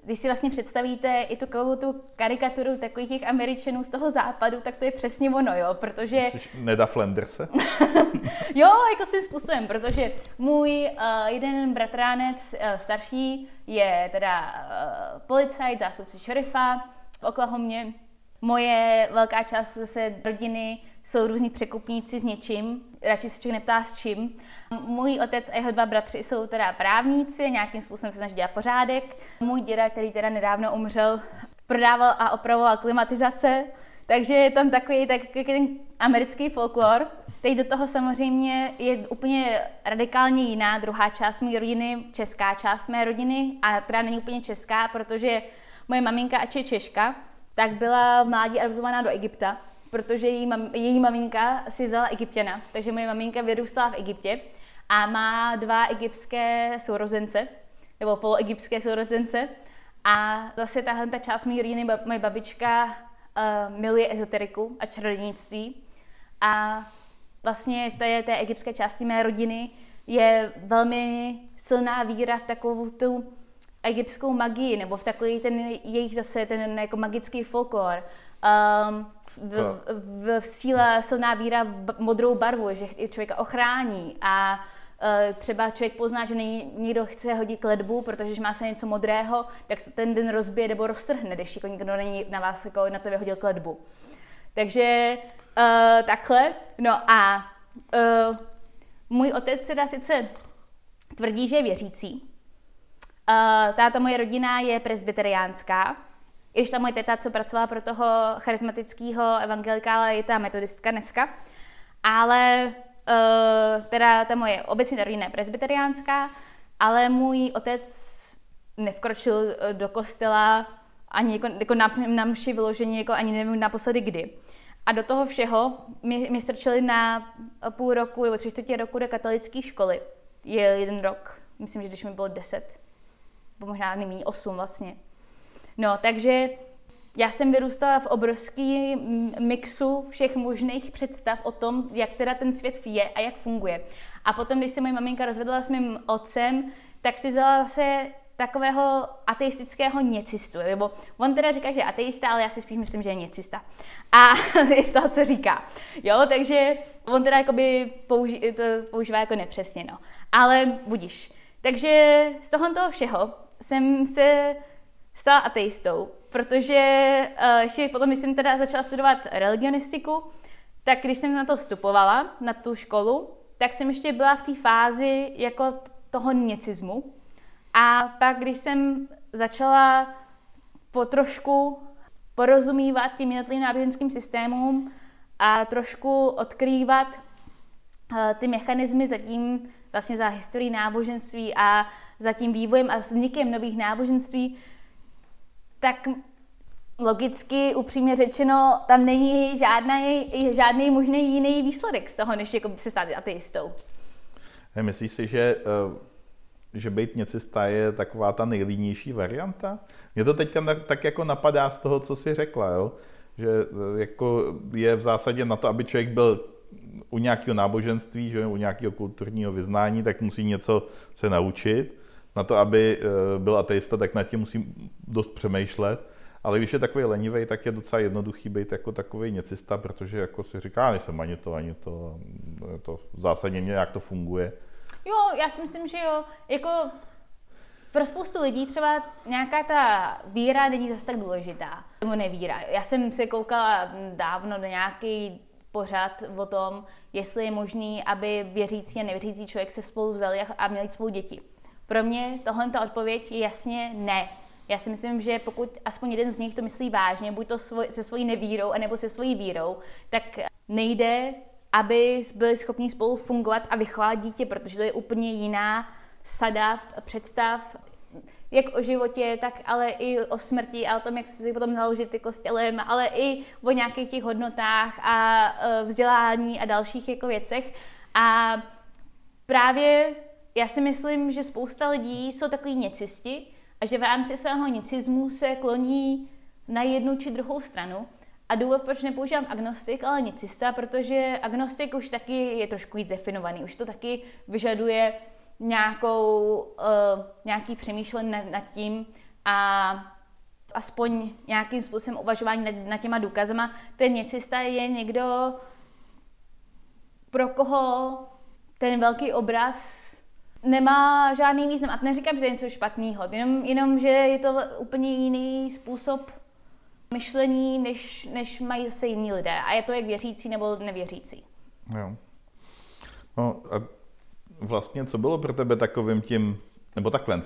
když si vlastně představíte i tu, tu karikaturu takových těch Američanů z toho západu, tak to je přesně ono, jo, protože... Jsi Neda Flanderse? jo, jako svým způsobem, protože můj uh, jeden bratránec uh, starší je teda uh, policajt, zástupce šerifa v Oklahomě. Moje velká část zase rodiny jsou různí překupníci s něčím, radši se člověk neptá s čím. Můj otec a jeho dva bratři jsou teda právníci, nějakým způsobem se snaží dělat pořádek. Můj děda, který teda nedávno umřel, prodával a opravoval klimatizace, takže je tam takový tak, ten americký folklor. Teď do toho samozřejmě je úplně radikálně jiná druhá část mé rodiny, česká část mé rodiny, a teda není úplně česká, protože moje maminka, ač je Češka, tak byla v mládí adoptovaná do Egypta protože její, mam, její maminka si vzala egyptěna, takže moje maminka vyrůstala v Egyptě a má dva egyptské sourozence, nebo poloegyptské sourozence. A zase tahle ta část mé rodiny, moje babička uh, miluje ezoteriku a čarodějnictví. A vlastně v té, té egyptské části mé rodiny je velmi silná víra v takovou tu egyptskou magii, nebo v takový ten jejich zase ten jako magický folklor. Um, v, v, v síle silná víra v modrou barvu, že člověka ochrání a uh, třeba člověk pozná, že není, někdo chce hodit ledbu, protože má se něco modrého, tak se ten den rozbije nebo roztrhne, když jako někdo není na vás jako na tebe hodil kledbu. Takže uh, takhle. No a uh, můj otec teda sice tvrdí, že je věřící. Uh, táta moje rodina je presbyteriánská, i když ta moje teta, co pracovala pro toho charismatického evangelikála, je ta metodistka dneska. Ale uh, teda ta moje obecní rodina je presbyteriánská, ale můj otec nevkročil eh, do kostela ani jako, jako na, na mši vyložení, jako ani nevím naposledy kdy. A do toho všeho mě, mě strčili na půl roku nebo tři čtvrtě roku do katolické školy. Je jeden rok, myslím, že když mi bylo deset, nebo možná nejméně osm vlastně. No, takže já jsem vyrůstala v obrovský mixu všech možných představ o tom, jak teda ten svět je a jak funguje. A potom, když se moje maminka rozvedla s mým otcem, tak si vzala zase takového ateistického něcistu. Nebo on teda říká, že je ateista, ale já si spíš myslím, že je něcista. A je z toho, co říká. Jo, takže on teda jakoby použi- to používá jako nepřesně, no. Ale budíš. Takže z toho toho všeho jsem se stala ateistou, protože uh, ještě potom, jsem teda začala studovat religionistiku, tak když jsem na to vstupovala, na tu školu, tak jsem ještě byla v té fázi jako toho něcismu. A pak, když jsem začala po trošku porozumívat tím jednotlivým náboženským systémům a trošku odkrývat eh, ty mechanismy zatím vlastně za historii náboženství a za tím vývojem a vznikem nových náboženství, tak logicky, upřímně řečeno, tam není žádný, žádný možný jiný výsledek z toho, než jako se stát ateistou. Myslíš si, že, eh, že být něcista je taková ta nejlínější varianta? Mě to teďka tak jako napadá z toho, co jsi řekla, jo? že eh, jako je v zásadě na to, aby člověk byl u nějakého náboženství, že u nějakého kulturního vyznání, tak musí něco se naučit. Na to, aby eh, byl ateista, tak nad tím musí dost přemýšlet. Ale když je takový lenivý, tak je docela jednoduchý být jako takový něcista, protože jako si říká, nejsem ani to, ani to, to v zásadě nějak to funguje. Jo, já si myslím, že jo. Jako pro spoustu lidí třeba nějaká ta víra není zase tak důležitá. Tomu nevíra. Já jsem se koukala dávno do nějaký pořad o tom, jestli je možný, aby věřící a nevěřící člověk se spolu vzali a měli spolu děti. Pro mě tohle ta odpověď je jasně ne. Já si myslím, že pokud aspoň jeden z nich to myslí vážně, buď to svoj, se svojí nevírou, anebo se svojí vírou, tak nejde, aby byli schopni spolu fungovat a vychovávat dítě, protože to je úplně jiná sada představ, jak o životě, tak ale i o smrti a o tom, jak si potom naložit jako s tělem, ale i o nějakých těch hodnotách a e, vzdělání a dalších jako věcech. A právě já si myslím, že spousta lidí jsou takový něcisti a že v rámci svého nicismu se kloní na jednu či druhou stranu. A důvod, proč nepoužívám agnostik, ale nicista, protože agnostik už taky je trošku víc definovaný, už to taky vyžaduje nějakou, uh, nějaký přemýšlení nad, nad tím a aspoň nějakým způsobem uvažování nad, nad těma důkazama. Ten nicista je někdo, pro koho ten velký obraz nemá žádný význam. A neříkám, že to je něco špatného, jenom, jenom, že je to úplně jiný způsob myšlení, než, než mají se jiní lidé. A je to jak věřící nebo nevěřící. Jo. No a vlastně, co bylo pro tebe takovým tím, nebo takhle,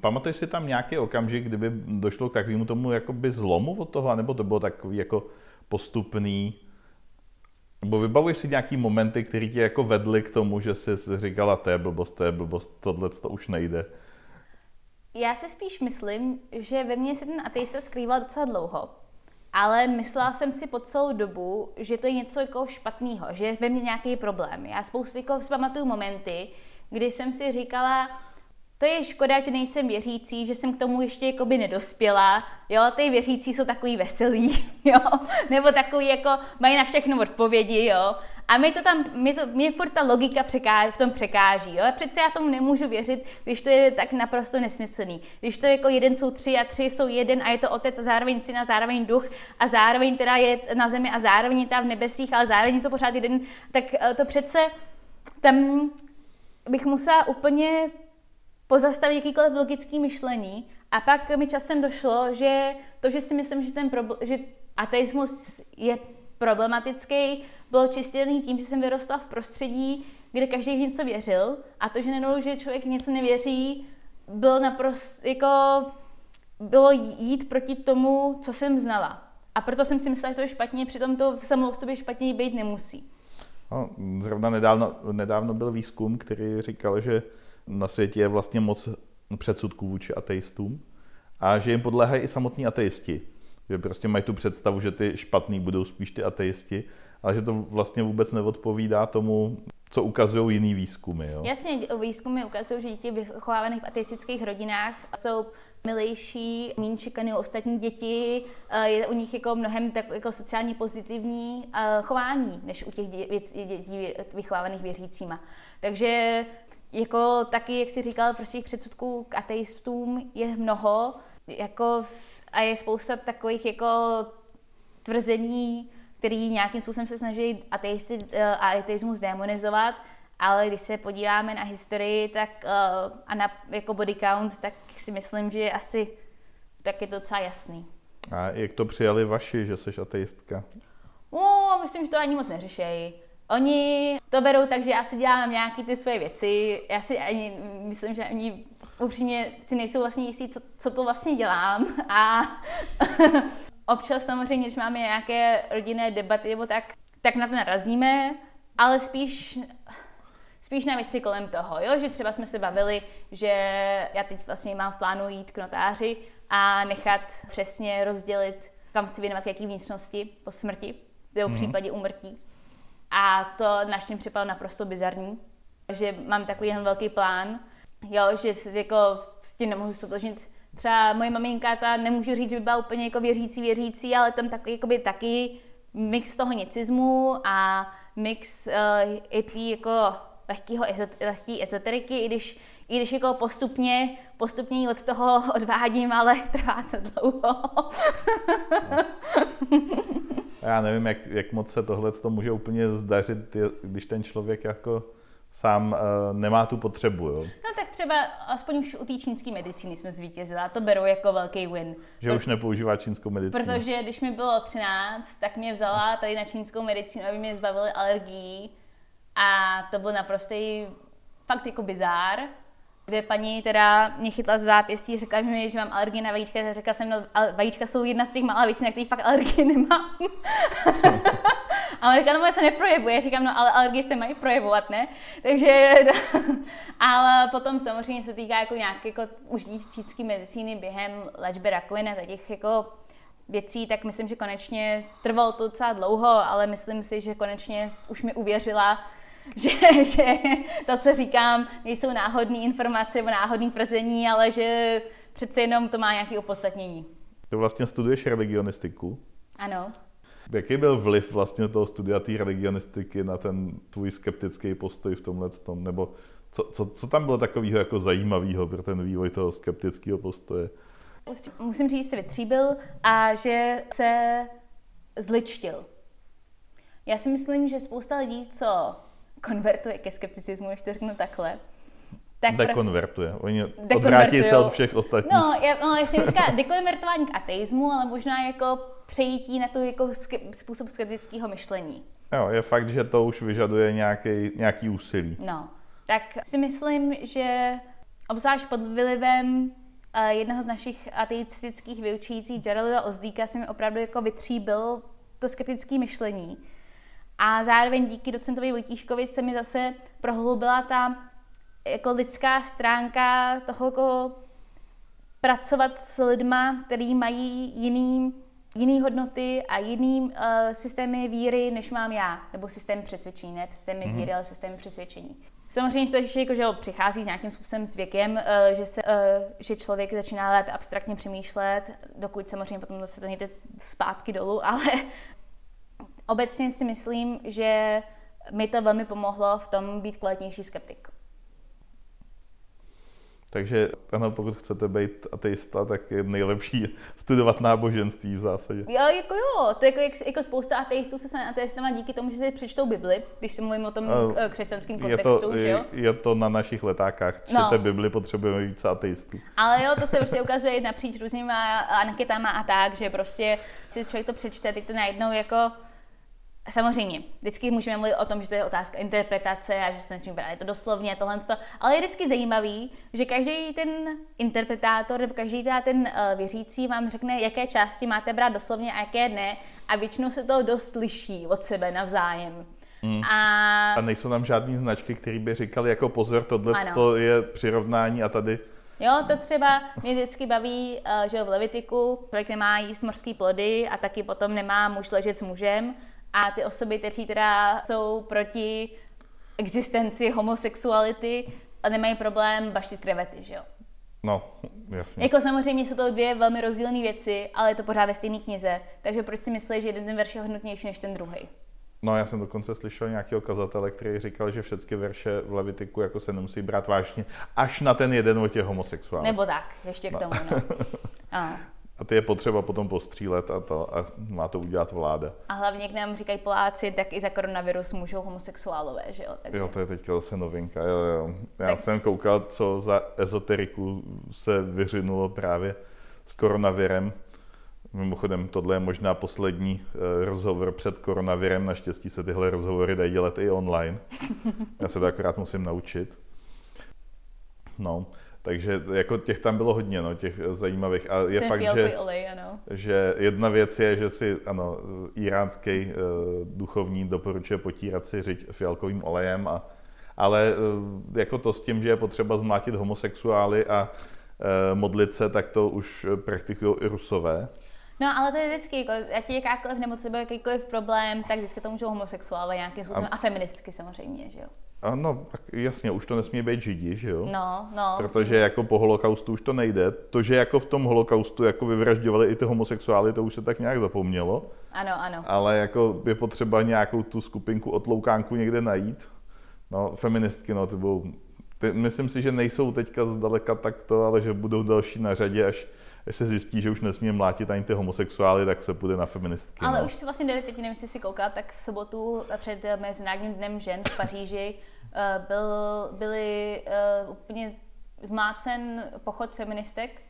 pamatuješ si tam nějaký okamžik, kdyby došlo k takovému tomu jakoby zlomu od toho, nebo to bylo takový jako postupný, nebo vybavuješ si nějaký momenty, které tě jako vedly k tomu, že jsi říkala, to je blbost, to je blbost, tohle to už nejde? Já si spíš myslím, že ve mně se ten ateista skrýval docela dlouho. Ale myslela jsem si po celou dobu, že to je něco jako špatného, že je ve mně nějaký problém. Já spoustu jako si pamatuju momenty, kdy jsem si říkala, to je škoda, že nejsem věřící, že jsem k tomu ještě jakoby nedospěla, jo, ty věřící jsou takový veselý, jo, nebo takový jako mají na všechno odpovědi, jo, a mi to tam, mi, to, mi furt ta logika překáží, v tom překáží, jo, přece já tomu nemůžu věřit, když to je tak naprosto nesmyslný, když to jako jeden jsou tři a tři jsou jeden a je to otec a zároveň syn a zároveň duch a zároveň teda je na zemi a zároveň je tam v nebesích, ale zároveň je to pořád jeden, tak eh, to přece tam bych musela úplně pozastavit jakýkoliv logický myšlení a pak mi časem došlo, že to, že si myslím, že ten problém, že ateismus je problematický, bylo čistě tím, že jsem vyrostla v prostředí, kde každý v něco věřil a to, že nenou, že člověk v něco nevěří, bylo naprosto, jako, bylo jít proti tomu, co jsem znala. A proto jsem si myslela, že to je špatně, přitom to samo o sobě špatně být nemusí. No, zrovna nedávno, nedávno byl výzkum, který říkal, že na světě je vlastně moc předsudků vůči ateistům a že jim podléhají i samotní ateisti. Že prostě mají tu představu, že ty špatný budou spíš ty ateisti, ale že to vlastně vůbec neodpovídá tomu, co ukazují jiný výzkumy. Jo? Jasně, výzkumy ukazují, že děti vychovávaných v ateistických rodinách jsou milejší, méně šikanují ostatní děti, eh, je u nich jako mnohem tak, jako sociálně pozitivní eh, chování, než u těch dětí vychovávaných věřícíma. Takže jako taky, jak jsi říkal, prostě těch předsudků k ateistům je mnoho, jako a je spousta takových jako tvrzení, který nějakým způsobem se snaží ateisty eh, a ateismus demonizovat, ale když se podíváme na historii tak, uh, a na jako body count, tak si myslím, že je asi tak je to docela jasný. A jak to přijali vaši, že jsi ateistka? No, myslím, že to ani moc neřešejí. Oni to berou tak, že já si dělám nějaké ty svoje věci. Já si ani, myslím, že ani upřímně si nejsou vlastně jistí, co, co to vlastně dělám. A občas samozřejmě, když máme nějaké rodinné debaty nebo tak, tak na to narazíme, ale spíš spíš na věci kolem toho, jo? že třeba jsme se bavili, že já teď vlastně mám v plánu jít k notáři a nechat přesně rozdělit, kam chci věnovat jaký vnitřnosti po smrti, nebo v mm-hmm. případě umrtí. A to naštěm připadlo naprosto bizarní, že mám takový jen velký plán, jo, že jako s tím nemohu stotožnit. Třeba moje maminka, ta nemůžu říct, že by byla úplně jako věřící, věřící, ale tam takový, jakoby, taky mix toho nicizmu a mix uh, i tý jako lehkýho, lehký ezoteriky, i když, i když jako postupně, postupně od toho odvádím, ale trvá to dlouho. Já nevím, jak, jak moc se tohle to může úplně zdařit, když ten člověk jako sám uh, nemá tu potřebu. Jo? No tak třeba aspoň už u té čínské medicíny jsme zvítězili a to beru jako velký win. Že Pro... už nepoužívá čínskou medicínu. Protože když mi bylo 13, tak mě vzala tady na čínskou medicínu, aby mě zbavili alergií a to byl naprostý fakt jako bizár, kde paní teda mě chytla z zápěstí, řekla mi, že mám alergii na vajíčka, řekla jsem, no vajíčka jsou jedna z těch mála věcí, na kterých fakt alergii nemám. a on říká, no se neprojevuje, říkám, no ale alergie se mají projevovat, ne? Takže, ale potom samozřejmě se týká jako nějaké jako už čínské medicíny během léčby rakoviny a těch jako věcí, tak myslím, že konečně trvalo to docela dlouho, ale myslím si, že konečně už mi uvěřila, že, že to, co říkám, nejsou náhodné informace nebo náhodné tvrzení, ale že přece jenom to má nějaké opodstatnění. Ty vlastně studuješ religionistiku. Ano. Jaký byl vliv vlastně toho studia té religionistiky na ten tvůj skeptický postoj v tomhle tom? Nebo co, co, co tam bylo takového jako zajímavého pro ten vývoj toho skeptického postoje? Musím říct, že se vytříbil a že se zličtil. Já si myslím, že spousta lidí, co konvertuje ke skepticismu, když to řeknu takhle. Tak dekonvertuje. Oni odvrátí se od všech ostatních. No, já, no, já jsem říká dekonvertování k ateismu, ale možná jako přejítí na to jako způsob skeptického myšlení. Jo, je fakt, že to už vyžaduje nějaký, nějaký úsilí. No, tak si myslím, že obzvlášť pod vlivem uh, jednoho z našich ateistických vyučujících Jarelila Ozdíka se mi opravdu jako vytříbil to skeptické myšlení. A zároveň díky docentovi Vojtíškovi se mi zase prohloubila ta jako lidská stránka toho jako pracovat s lidma, který mají jiný, jiný hodnoty a jiný uh, systémy víry, než mám já. Nebo systém přesvědčení, ne systémy mm-hmm. víry, ale systém přesvědčení. Samozřejmě to ještě jako, že přichází s nějakým způsobem s věkem, uh, že, se, uh, že člověk začíná lépe abstraktně přemýšlet, dokud samozřejmě potom zase to nejde zpátky dolů, ale obecně si myslím, že mi to velmi pomohlo v tom být kvalitnější skeptik. Takže ano, pokud chcete být ateista, tak je nejlepší studovat náboženství v zásadě. Jo, jako jo, to je jako, jak, jako spousta ateistů se stane ateistama díky tomu, že si přečtou Bibli, když se mluvím o tom uh, křesťanském kontextu, je to, že jo? Je to na našich letákách, čtete no. Bibli, potřebujeme více ateistů. Ale jo, to se prostě ukazuje napříč různýma anketama a tak, že prostě si člověk to přečte, teď to najednou jako Samozřejmě, vždycky můžeme mluvit o tom, že to je otázka interpretace a že se nesmí brát to doslovně a tohle, ale je vždycky zajímavý, že každý ten interpretátor nebo každý ten uh, věřící vám řekne, jaké části máte brát doslovně a jaké ne a většinou se to dost liší od sebe navzájem. Mm. A... a nejsou tam žádné značky, které by říkali jako pozor, tohle to je přirovnání a tady Jo, to třeba mě vždycky baví, uh, že v Levitiku člověk nemá jíst mořský plody a taky potom nemá muž ležet s mužem, a ty osoby, kteří teda jsou proti existenci homosexuality a nemají problém baštit krevety, že jo? No, jasně. Jako samozřejmě jsou to dvě velmi rozdílné věci, ale je to pořád ve stejné knize. Takže proč si myslíš, že jeden ten verš je hodnotnější než ten druhý? No, já jsem dokonce slyšel nějakého kazatele, který říkal, že všechny verše v Levitiku jako se nemusí brát vážně, až na ten jeden o těch homosexuálech. Nebo tak, ještě k tomu, no. no. A ty je potřeba potom postřílet a to a má to udělat vláda. A hlavně, jak nám říkají Poláci, tak i za koronavirus můžou homosexuálové, že jo? Takže... Jo, to je teďka zase novinka, jo, jo. Já tak... jsem koukal, co za ezoteriku se vyřinulo právě s koronavirem. Mimochodem, tohle je možná poslední uh, rozhovor před koronavirem. Naštěstí se tyhle rozhovory dají dělat i online. Já se to akorát musím naučit. No, Takže jako těch tam bylo hodně, no, těch zajímavých. A je Ten fakt, že, olej, ano. že jedna věc je, že si, ano, iránský uh, duchovní doporučuje potírat si řiď fialkovým olejem, a, ale uh, jako to s tím, že je potřeba zmlátit homosexuály a uh, modlit se, tak to už praktikují i rusové. No, ale to je vždycky, jako, ať je jakákoliv nemoc nebo jakýkoliv problém, tak vždycky to můžou homosexuálové nějakým způsobem a, a feministky samozřejmě, že jo. Ano, tak jasně, už to nesmí být židi, že jo? No, no. Protože jako po holokaustu už to nejde. To, že jako v tom holokaustu jako vyvražďovali i ty homosexuály, to už se tak nějak zapomnělo. Ano, ano. Ale jako je potřeba nějakou tu skupinku otloukánku někde najít. No, feministky, no, ty budou, ty, myslím si, že nejsou teďka zdaleka takto, ale že budou další na řadě, až až se zjistí, že už nesmí mlátit ani ty homosexuály, tak se půjde na feministky. Ale no. už se vlastně jde, teď nevím, jestli si kouká, tak v sobotu před Mezinárodním dnem žen v Paříži byl, byli uh, úplně zmácen pochod feministek,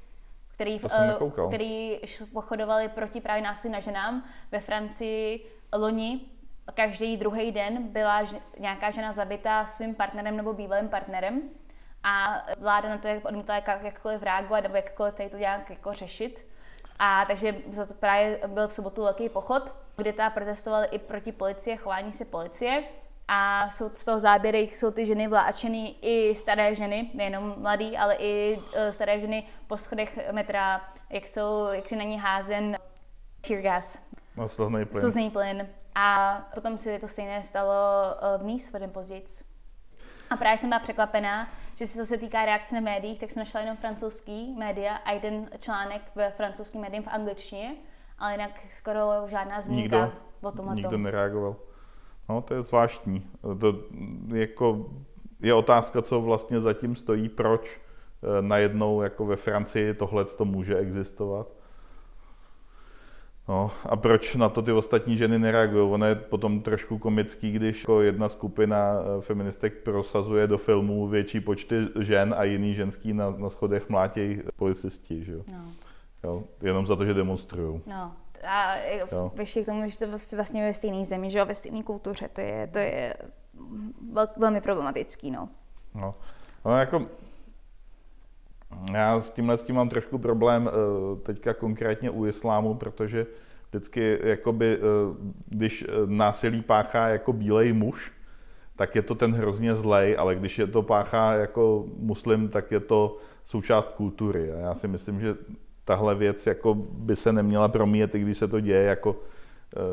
který, uh, který pochodovali proti právě násilí na ženám ve Francii loni. Každý druhý den byla nějaká žena zabita svým partnerem nebo bývalým partnerem a vláda na to jak odmítla jak, jakkoliv reagovat nebo jakkoliv tady to nějak jako řešit. A takže za to právě byl v sobotu velký pochod, kde ta protestovali i proti policie, chování se policie. A jsou z toho záběry jsou ty ženy vláčeny i staré ženy, nejenom mladý, ale i uh, staré ženy po schodech metra, jak jsou, jak si na ní házen tear gas. No, slzný plyn. Slzný plyn. A potom si to stejné stalo uh, v Nice, den později. A právě jsem byla překvapená, že se to se týká reakce na médiích, tak jsem našla jenom francouzský média a jeden článek ve francouzském médium v angličtině, ale jinak skoro žádná zmínka nikdo, o tomhle. Nikdo nereagoval. No, to je zvláštní. To jako je otázka, co vlastně zatím stojí, proč eh, najednou jako ve Francii tohle to může existovat. No, a proč na to ty ostatní ženy nereagují? Ono je potom trošku komický, když jako jedna skupina eh, feministek prosazuje do filmů větší počty žen a jiný ženský na, na schodech mlátějí policisti, že jo? No. jo? Jenom za to, že demonstrují. No. A ještě k tomu, že to vlastně ve stejné zemi, že jo, ve stejné kultuře, to je, to je vel, velmi problematický, no. No, no jako já s tímhle s tím mám trošku problém eh, teďka konkrétně u islámu, protože vždycky, jakoby, eh, když eh, násilí páchá jako bílej muž, tak je to ten hrozně zlej, ale když je to páchá jako muslim, tak je to součást kultury. A já si myslím, že tahle věc jako by se neměla promíjet, i když se to děje jako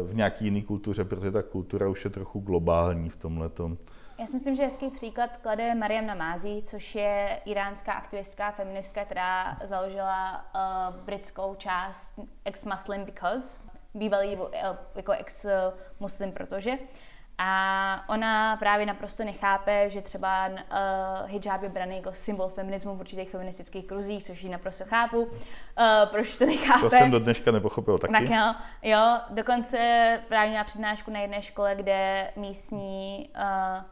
v nějaký jiný kultuře, protože ta kultura už je trochu globální v tomhle tom. Já si myslím, že hezký příklad klade Mariam Namazi, což je iránská aktivistka, feministka, která založila uh, britskou část Ex-Muslim Because, bývalý uh, jako ex-muslim, protože. A ona právě naprosto nechápe, že třeba uh, hijab je braný jako symbol feminismu v určitých feministických kruzích, což ji naprosto chápu. Uh, proč to nechápe? To jsem do dneška nepochopil taky. Tak jo, jo, dokonce právě měla přednášku na jedné škole, kde místní uh,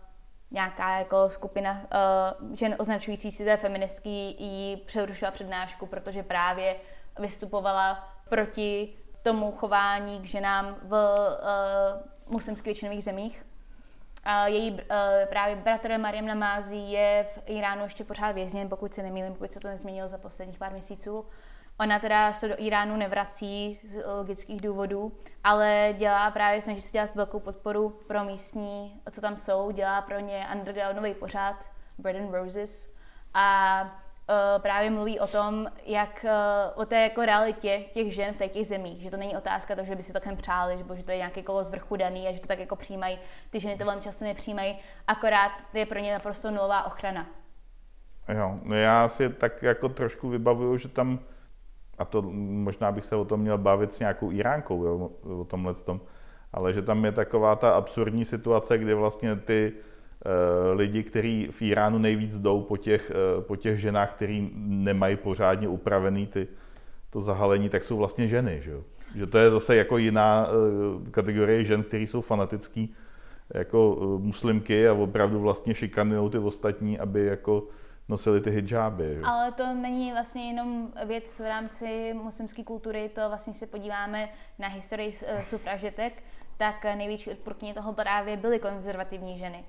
nějaká jako skupina uh, žen označující si za feministky jí přerušila přednášku, protože právě vystupovala proti tomu chování k ženám v uh, muslimských většinových zemích. Uh, její uh, právě bratr Mariam Namází je v Iránu ještě pořád vězněn, pokud se nemýlím, pokud se to nezměnilo za posledních pár měsíců. Ona teda se do Iránu nevrací z logických důvodů, ale dělá právě, snaží se dělat velkou podporu pro místní, co tam jsou, dělá pro ně undergroundový pořád, Bread and Roses. A právě mluví o tom, jak uh, o té jako realitě těch žen v těch zemích, že to není otázka to, že by si to jen přáli, že, že to je nějaký kolo z vrchu daný a že to tak jako přijímají. Ty ženy to velmi často nepřijímají, akorát je pro ně naprosto nulová ochrana. Jo, no já si tak jako trošku vybavuju, že tam a to možná bych se o tom měl bavit s nějakou Iránkou, jo, o tomhle tom, ale že tam je taková ta absurdní situace, kdy vlastně ty lidi, kteří v Iránu nejvíc jdou po těch, e, po těch ženách, který nemají pořádně upravený ty, to zahalení, tak jsou vlastně ženy, že jo. Že to je zase jako jiná e, kategorie žen, které jsou fanatický jako muslimky a opravdu vlastně šikanují ty ostatní, aby jako nosili ty hijaby. Že? Ale to není vlastně jenom věc v rámci muslimské kultury, to vlastně se podíváme na historii eh, sufražetek, tak největší odpůrkyně toho právě byly konzervativní ženy.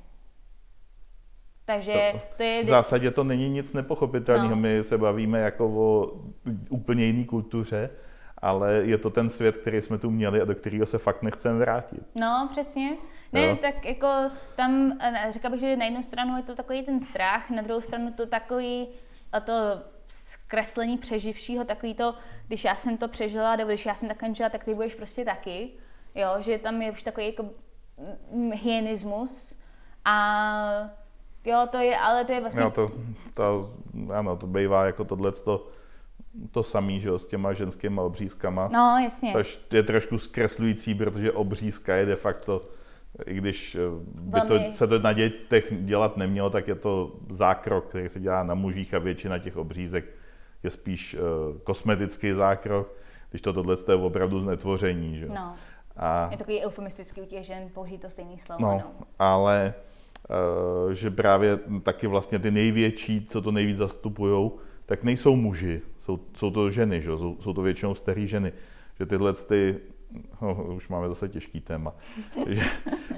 Takže to je... V zásadě to není nic nepochopitelného. No. My se bavíme jako o úplně jiný kultuře, ale je to ten svět, který jsme tu měli a do kterého se fakt nechceme vrátit. No, přesně. Ne, jo. tak jako tam, říkala bych, že na jednu stranu je to takový ten strach, na druhou stranu to takový, a to zkreslení přeživšího, takový to, když já jsem to přežila, nebo když já jsem tak žila, tak ty budeš prostě taky. Jo, že tam je už takový jako hyenismus a jo, to je, ale to je vlastně... Jo, to, to, ano, to bývá jako tohle to, to samý, že jo, s těma ženskýma obřízkama. No, jasně. To je trošku zkreslující, protože obřízka je de facto, i když eh, by to, se to na dětech dělat nemělo, tak je to zákrok, který se dělá na mužích a většina těch obřízek je spíš uh, kosmetický zákrok, když to tohle je opravdu znetvoření. Že? No. A, je takový eufemistický u těch žen použít to stejný slovo. No, no. ale že právě taky vlastně ty největší, co to nejvíc zastupují, tak nejsou muži, jsou, jsou to ženy, že? Jsou, jsou to většinou staré ženy. Že tyhle ty, oh, už máme zase těžký téma, že,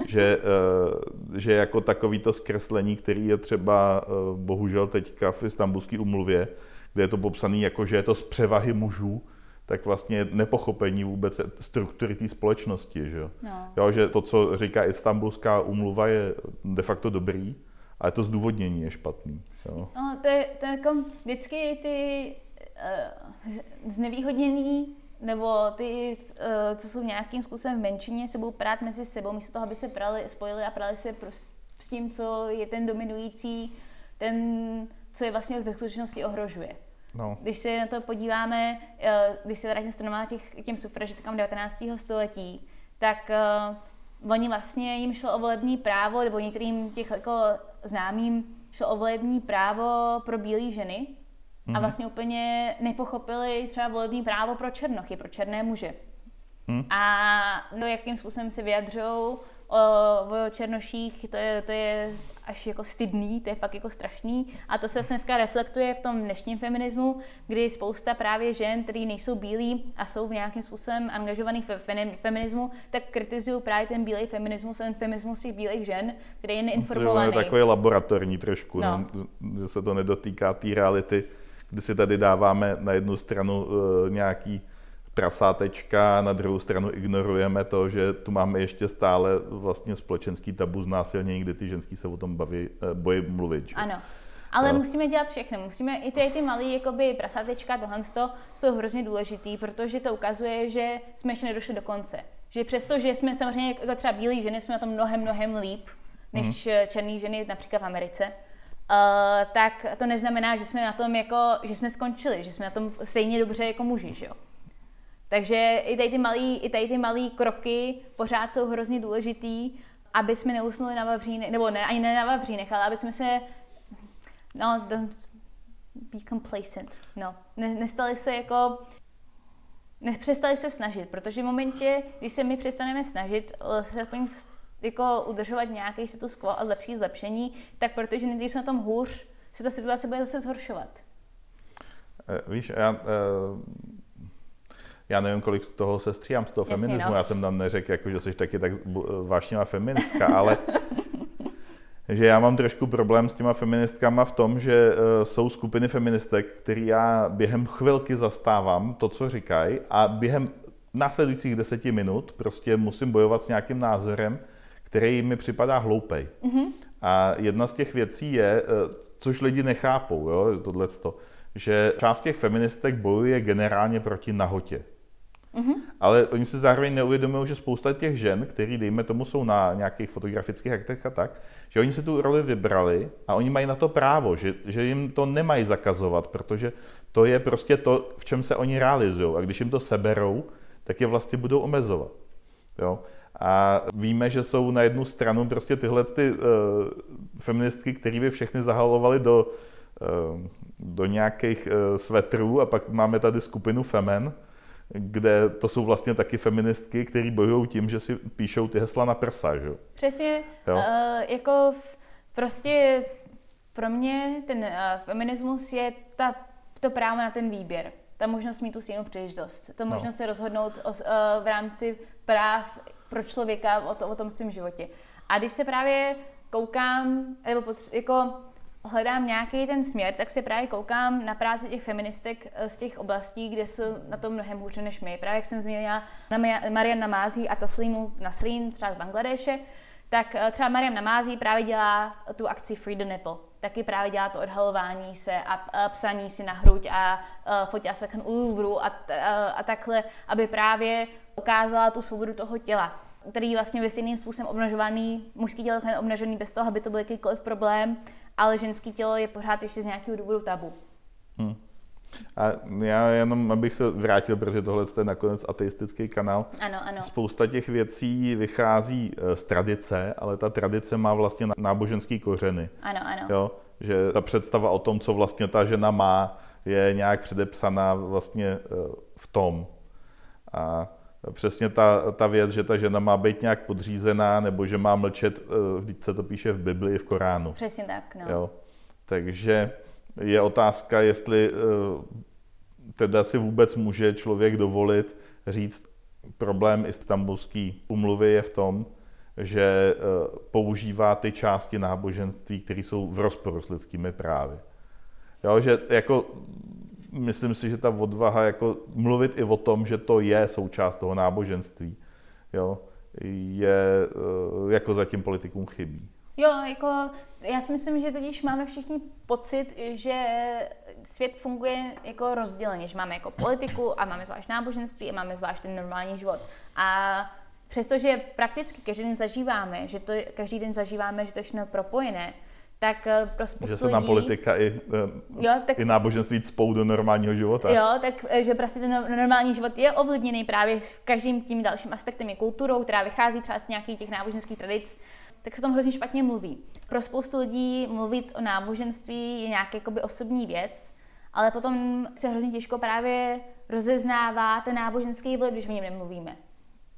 že, uh, že jako takový to zkreslení, který je třeba uh, bohužel teďka v istambulské umluvě, kde je to popsané jako, že je to z převahy mužů, tak vlastně nepochopení vůbec struktury té společnosti. Že? No. Jo, že to, co říká Istanbulská umluva, je de facto dobrý, ale to zdůvodnění je špatný. Jo? No, to je, to je jako vždycky ty uh, znevýhodněný nebo ty, uh, co jsou nějakým způsobem v menšině, se budou prát mezi sebou, místo toho, aby se prali, spojili a prali se prostě s tím, co je ten dominující, ten, co je vlastně ve skutečnosti ohrožuje. No. Když se na to podíváme, eh, když se vrátíme stranu těch, těm sufražitkám 19. století, tak uh, oni vlastně jim šlo o volební právo, nebo některým těch jako známým šlo o volební právo pro bílé ženy mm-hmm. a mhm. vlastně úplně nepochopili třeba volební právo pro černochy, pro černé muže. Mm. A no, jakým způsobem se vyjadřují o, o černoších, to je, to je až jako stydný, to je fakt jako strašný. A to se dneska reflektuje v tom dnešním feminismu, kdy spousta právě žen, které nejsou bílí a jsou v nějakým způsobem angažovaný v feminismu, tak kritizují právě ten bílý feminismus, ten feminismus těch bílých žen, který je neinformovaný. To je takový laboratorní trošku, no. No, že se to nedotýká té reality, kdy si tady dáváme na jednu stranu uh, nějaký prasátečka, na druhou stranu ignorujeme to, že tu máme ještě stále vlastně společenský tabu znásilnění, kde ty ženský se o tom baví, eh, bojí mluvit. Že? Ano. Ale no. musíme dělat všechno. Musíme i ty, ty malé jakoby prasátečka, tohle jsou hrozně důležitý, protože to ukazuje, že jsme ještě nedošli do konce. Že přesto, že jsme samozřejmě jako třeba bílí ženy, jsme na tom mnohem, mnohem líp, než mm. černé ženy například v Americe. Uh, tak to neznamená, že jsme na tom jako, že jsme skončili, že jsme na tom stejně dobře jako muži, že jo? Takže i tady ty malý, i tady ty malý kroky pořád jsou hrozně důležitý, aby jsme neusnuli na vavřínech, nebo ne, ani ne na vavřínech, ale aby jsme se, no, don't be complacent, no, ne, nestali se jako, nepřestali se snažit, protože v momentě, když se my přestaneme snažit, se aspoň jako udržovat nějaký status quo a lepší zlepšení, tak protože když jsme na tom hůř, se ta situace bude zase zhoršovat. Eh, víš, já, uh já nevím, kolik z toho se stříhám z toho Jasně, feminismu. No. Já jsem tam neřekl, jako, že jsi taky tak vášnivá feministka, ale že já mám trošku problém s těma feministkama v tom, že uh, jsou skupiny feministek, které já během chvilky zastávám to, co říkají a během následujících deseti minut prostě musím bojovat s nějakým názorem, který mi připadá hloupej. Mm-hmm. A jedna z těch věcí je, uh, což lidi nechápou, jo, tohleto, že část těch feministek bojuje generálně proti nahotě. Mm-hmm. Ale oni si zároveň neuvědomují, že spousta těch žen, který dejme tomu, jsou na nějakých fotografických aktech a tak, že oni si tu roli vybrali a oni mají na to právo, že, že jim to nemají zakazovat, protože to je prostě to, v čem se oni realizují. A když jim to seberou, tak je vlastně budou omezovat. Jo? A víme, že jsou na jednu stranu prostě tyhle ty, uh, feministky, které by všechny zahalovaly do, uh, do nějakých uh, svetrů a pak máme tady skupinu femen, kde to jsou vlastně taky feministky, které bojují tím, že si píšou ty hesla na prsa, že? Přesně, jo? Uh, jako v, prostě pro mě ten uh, feminismus je ta, to právo na ten výběr. Ta možnost mít tu stejnou příležitost. Ta no. možnost no. se rozhodnout o, uh, v rámci práv pro člověka o, to, o tom svém životě. A když se právě koukám, nebo potře- jako hledám nějaký ten směr, tak se právě koukám na práci těch feministek eh, z těch oblastí, kde jsou na to mnohem hůře než my. Právě jak jsem zmínila na Marian Namází a Taslimu Nasrin, třeba z Bangladeše, tak eh, třeba Mariam Namází právě dělá tu akci Free the Nipple. Taky právě dělá to odhalování se a, psaní si na hruď a, a fotila se u Louvru a, a, a takhle, aby právě ukázala tu svobodu toho těla který vlastně ve stejným způsobem obnažovaný, mužský tělo je obnažený bez toho, aby to byl jakýkoliv problém, ale ženský tělo je pořád ještě z nějakého důvodu tabu. Hmm. A já jenom, abych se vrátil, protože tohle je nakonec ateistický kanál. Ano, ano. Spousta těch věcí vychází eh, z tradice, ale ta tradice má vlastně náboženský kořeny. Ano, ano. Jo? Že ta představa o tom, co vlastně ta žena má, je nějak předepsaná vlastně eh, v tom. A přesně ta, ta věc, že ta žena má být nějak podřízená, nebo že má mlčet, když eh, se to píše v Biblii, v Koránu. Přesně tak, no. Jo? Takže je otázka, jestli teda si vůbec může člověk dovolit říct, problém istambulské umluvy je v tom, že eh, používá ty části náboženství, které jsou v rozporu s lidskými právy. Jo, že jako, myslím si, že ta odvaha jako mluvit i o tom, že to je součást toho náboženství, jo, je eh, jako zatím politikům chybí. Jo, jako já si myslím, že totiž máme všichni pocit, že svět funguje jako rozděleně, že máme jako politiku a máme zvlášť náboženství a máme zvlášť ten normální život. A přestože prakticky každý den zažíváme, že to každý den zažíváme, že to je všechno propojené, tak eh, pro spoustu Že se tam politika i, eh, jo, tak, i náboženství cpou do normálního života. Jo, tak eh, že prostě ten normální život je ovlivněný právě každým tím dalším aspektem, je kulturou, která vychází třeba z nějakých těch náboženských tradic, tak se tam hrozně špatně mluví. Pro spoustu lidí mluvit o náboženství je nějaký jakoby osobní věc, ale potom se hrozně těžko právě rozeznává ten náboženský vliv, když o něm nemluvíme.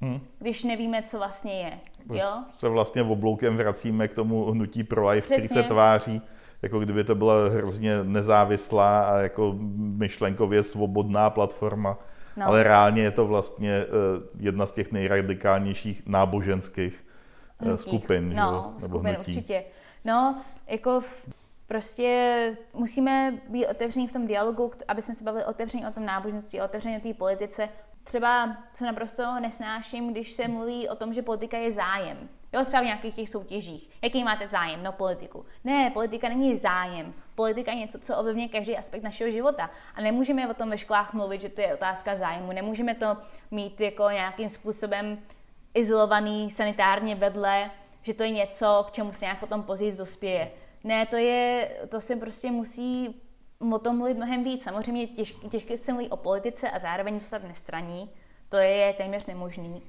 Hmm. Když nevíme, co vlastně je. Jo? Se vlastně v obloukem vracíme k tomu hnutí pro life, Přesně. který se tváří, jako kdyby to byla hrozně nezávislá a jako myšlenkově svobodná platforma. No. Ale reálně je to vlastně eh, jedna z těch nejradikálnějších náboženských Eh, hnutích. skupin, no, že? Nebo skupin hnutí. určitě. No, jako v, prostě musíme být otevření v tom dialogu, aby jsme se bavili otevření o tom náboženství, otevření o té politice. Třeba, co naprosto nesnáším, když se mluví o tom, že politika je zájem. Jo, třeba v nějakých těch soutěžích. Jaký máte zájem? No, politiku. Ne, politika není zájem. Politika je něco, co ovlivňuje každý aspekt našeho života. A nemůžeme o tom ve školách mluvit, že to je otázka zájmu. Nemůžeme to mít jako nějakým způsobem izolovaný sanitárně vedle, že to je něco, k čemu se nějak potom později dospěje. Ne, to je, to se prostě musí o tom mluvit mnohem víc. Samozřejmě těžké, těžké se mluví o politice a zároveň zůstat nestraní. To je téměř nemožný.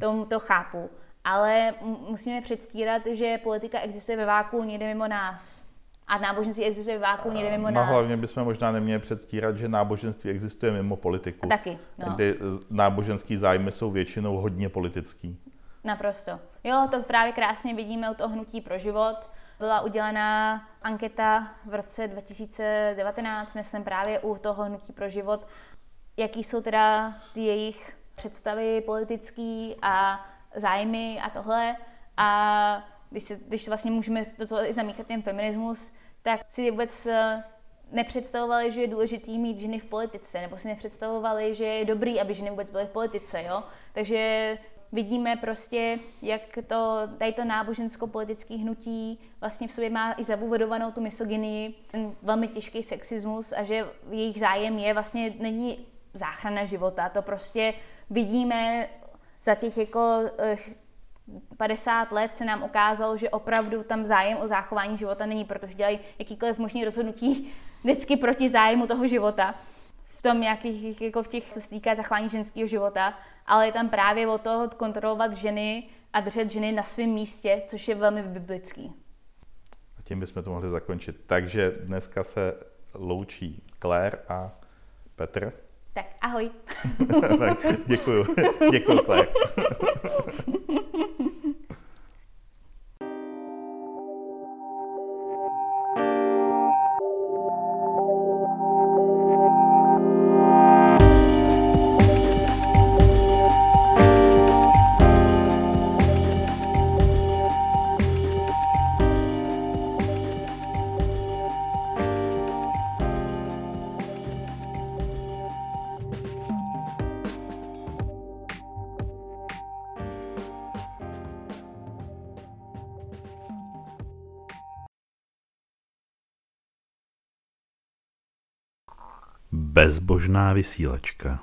To, to chápu. Ale musíme předstírat, že politika existuje ve váku někde mimo nás a náboženství existuje v váku někde mimo no, nás. hlavně bychom možná neměli předstírat, že náboženství existuje mimo politiku. A taky, no. Kdy náboženský zájmy jsou většinou hodně politický. Naprosto. Jo, to právě krásně vidíme u toho hnutí pro život. Byla udělená anketa v roce 2019, myslím právě u toho hnutí pro život, jaký jsou teda ty jejich představy politický a zájmy a tohle. A když, se, když vlastně můžeme do toho i zamíchat ten feminismus, tak si vůbec eh, nepředstavovali, že je důležitý mít ženy v politice, nebo si nepředstavovali, že je dobrý, aby ženy vůbec byly v politice, jo. Takže vidíme prostě, jak to, tady to nábožensko-politické hnutí vlastně v sobě má i zabudovanou tu misogynii, ten velmi těžký sexismus a že jejich zájem je vlastně, není záchrana života, to prostě vidíme za těch jako eh, 50 let se nám ukázalo, že opravdu tam zájem o zachování života není, protože dělají jakýkoliv možný rozhodnutí vždycky proti zájmu toho života. V tom nějakých, jako v těch, co se týká zachování ženského života, ale je tam právě o to kontrolovat ženy a držet ženy na svém místě, což je velmi biblický. A tím bychom to mohli zakončit. Takže dneska se loučí Claire a Petr. Tak ahoj. děkuju. Děkuju, Claire. Bezbožná vysílačka.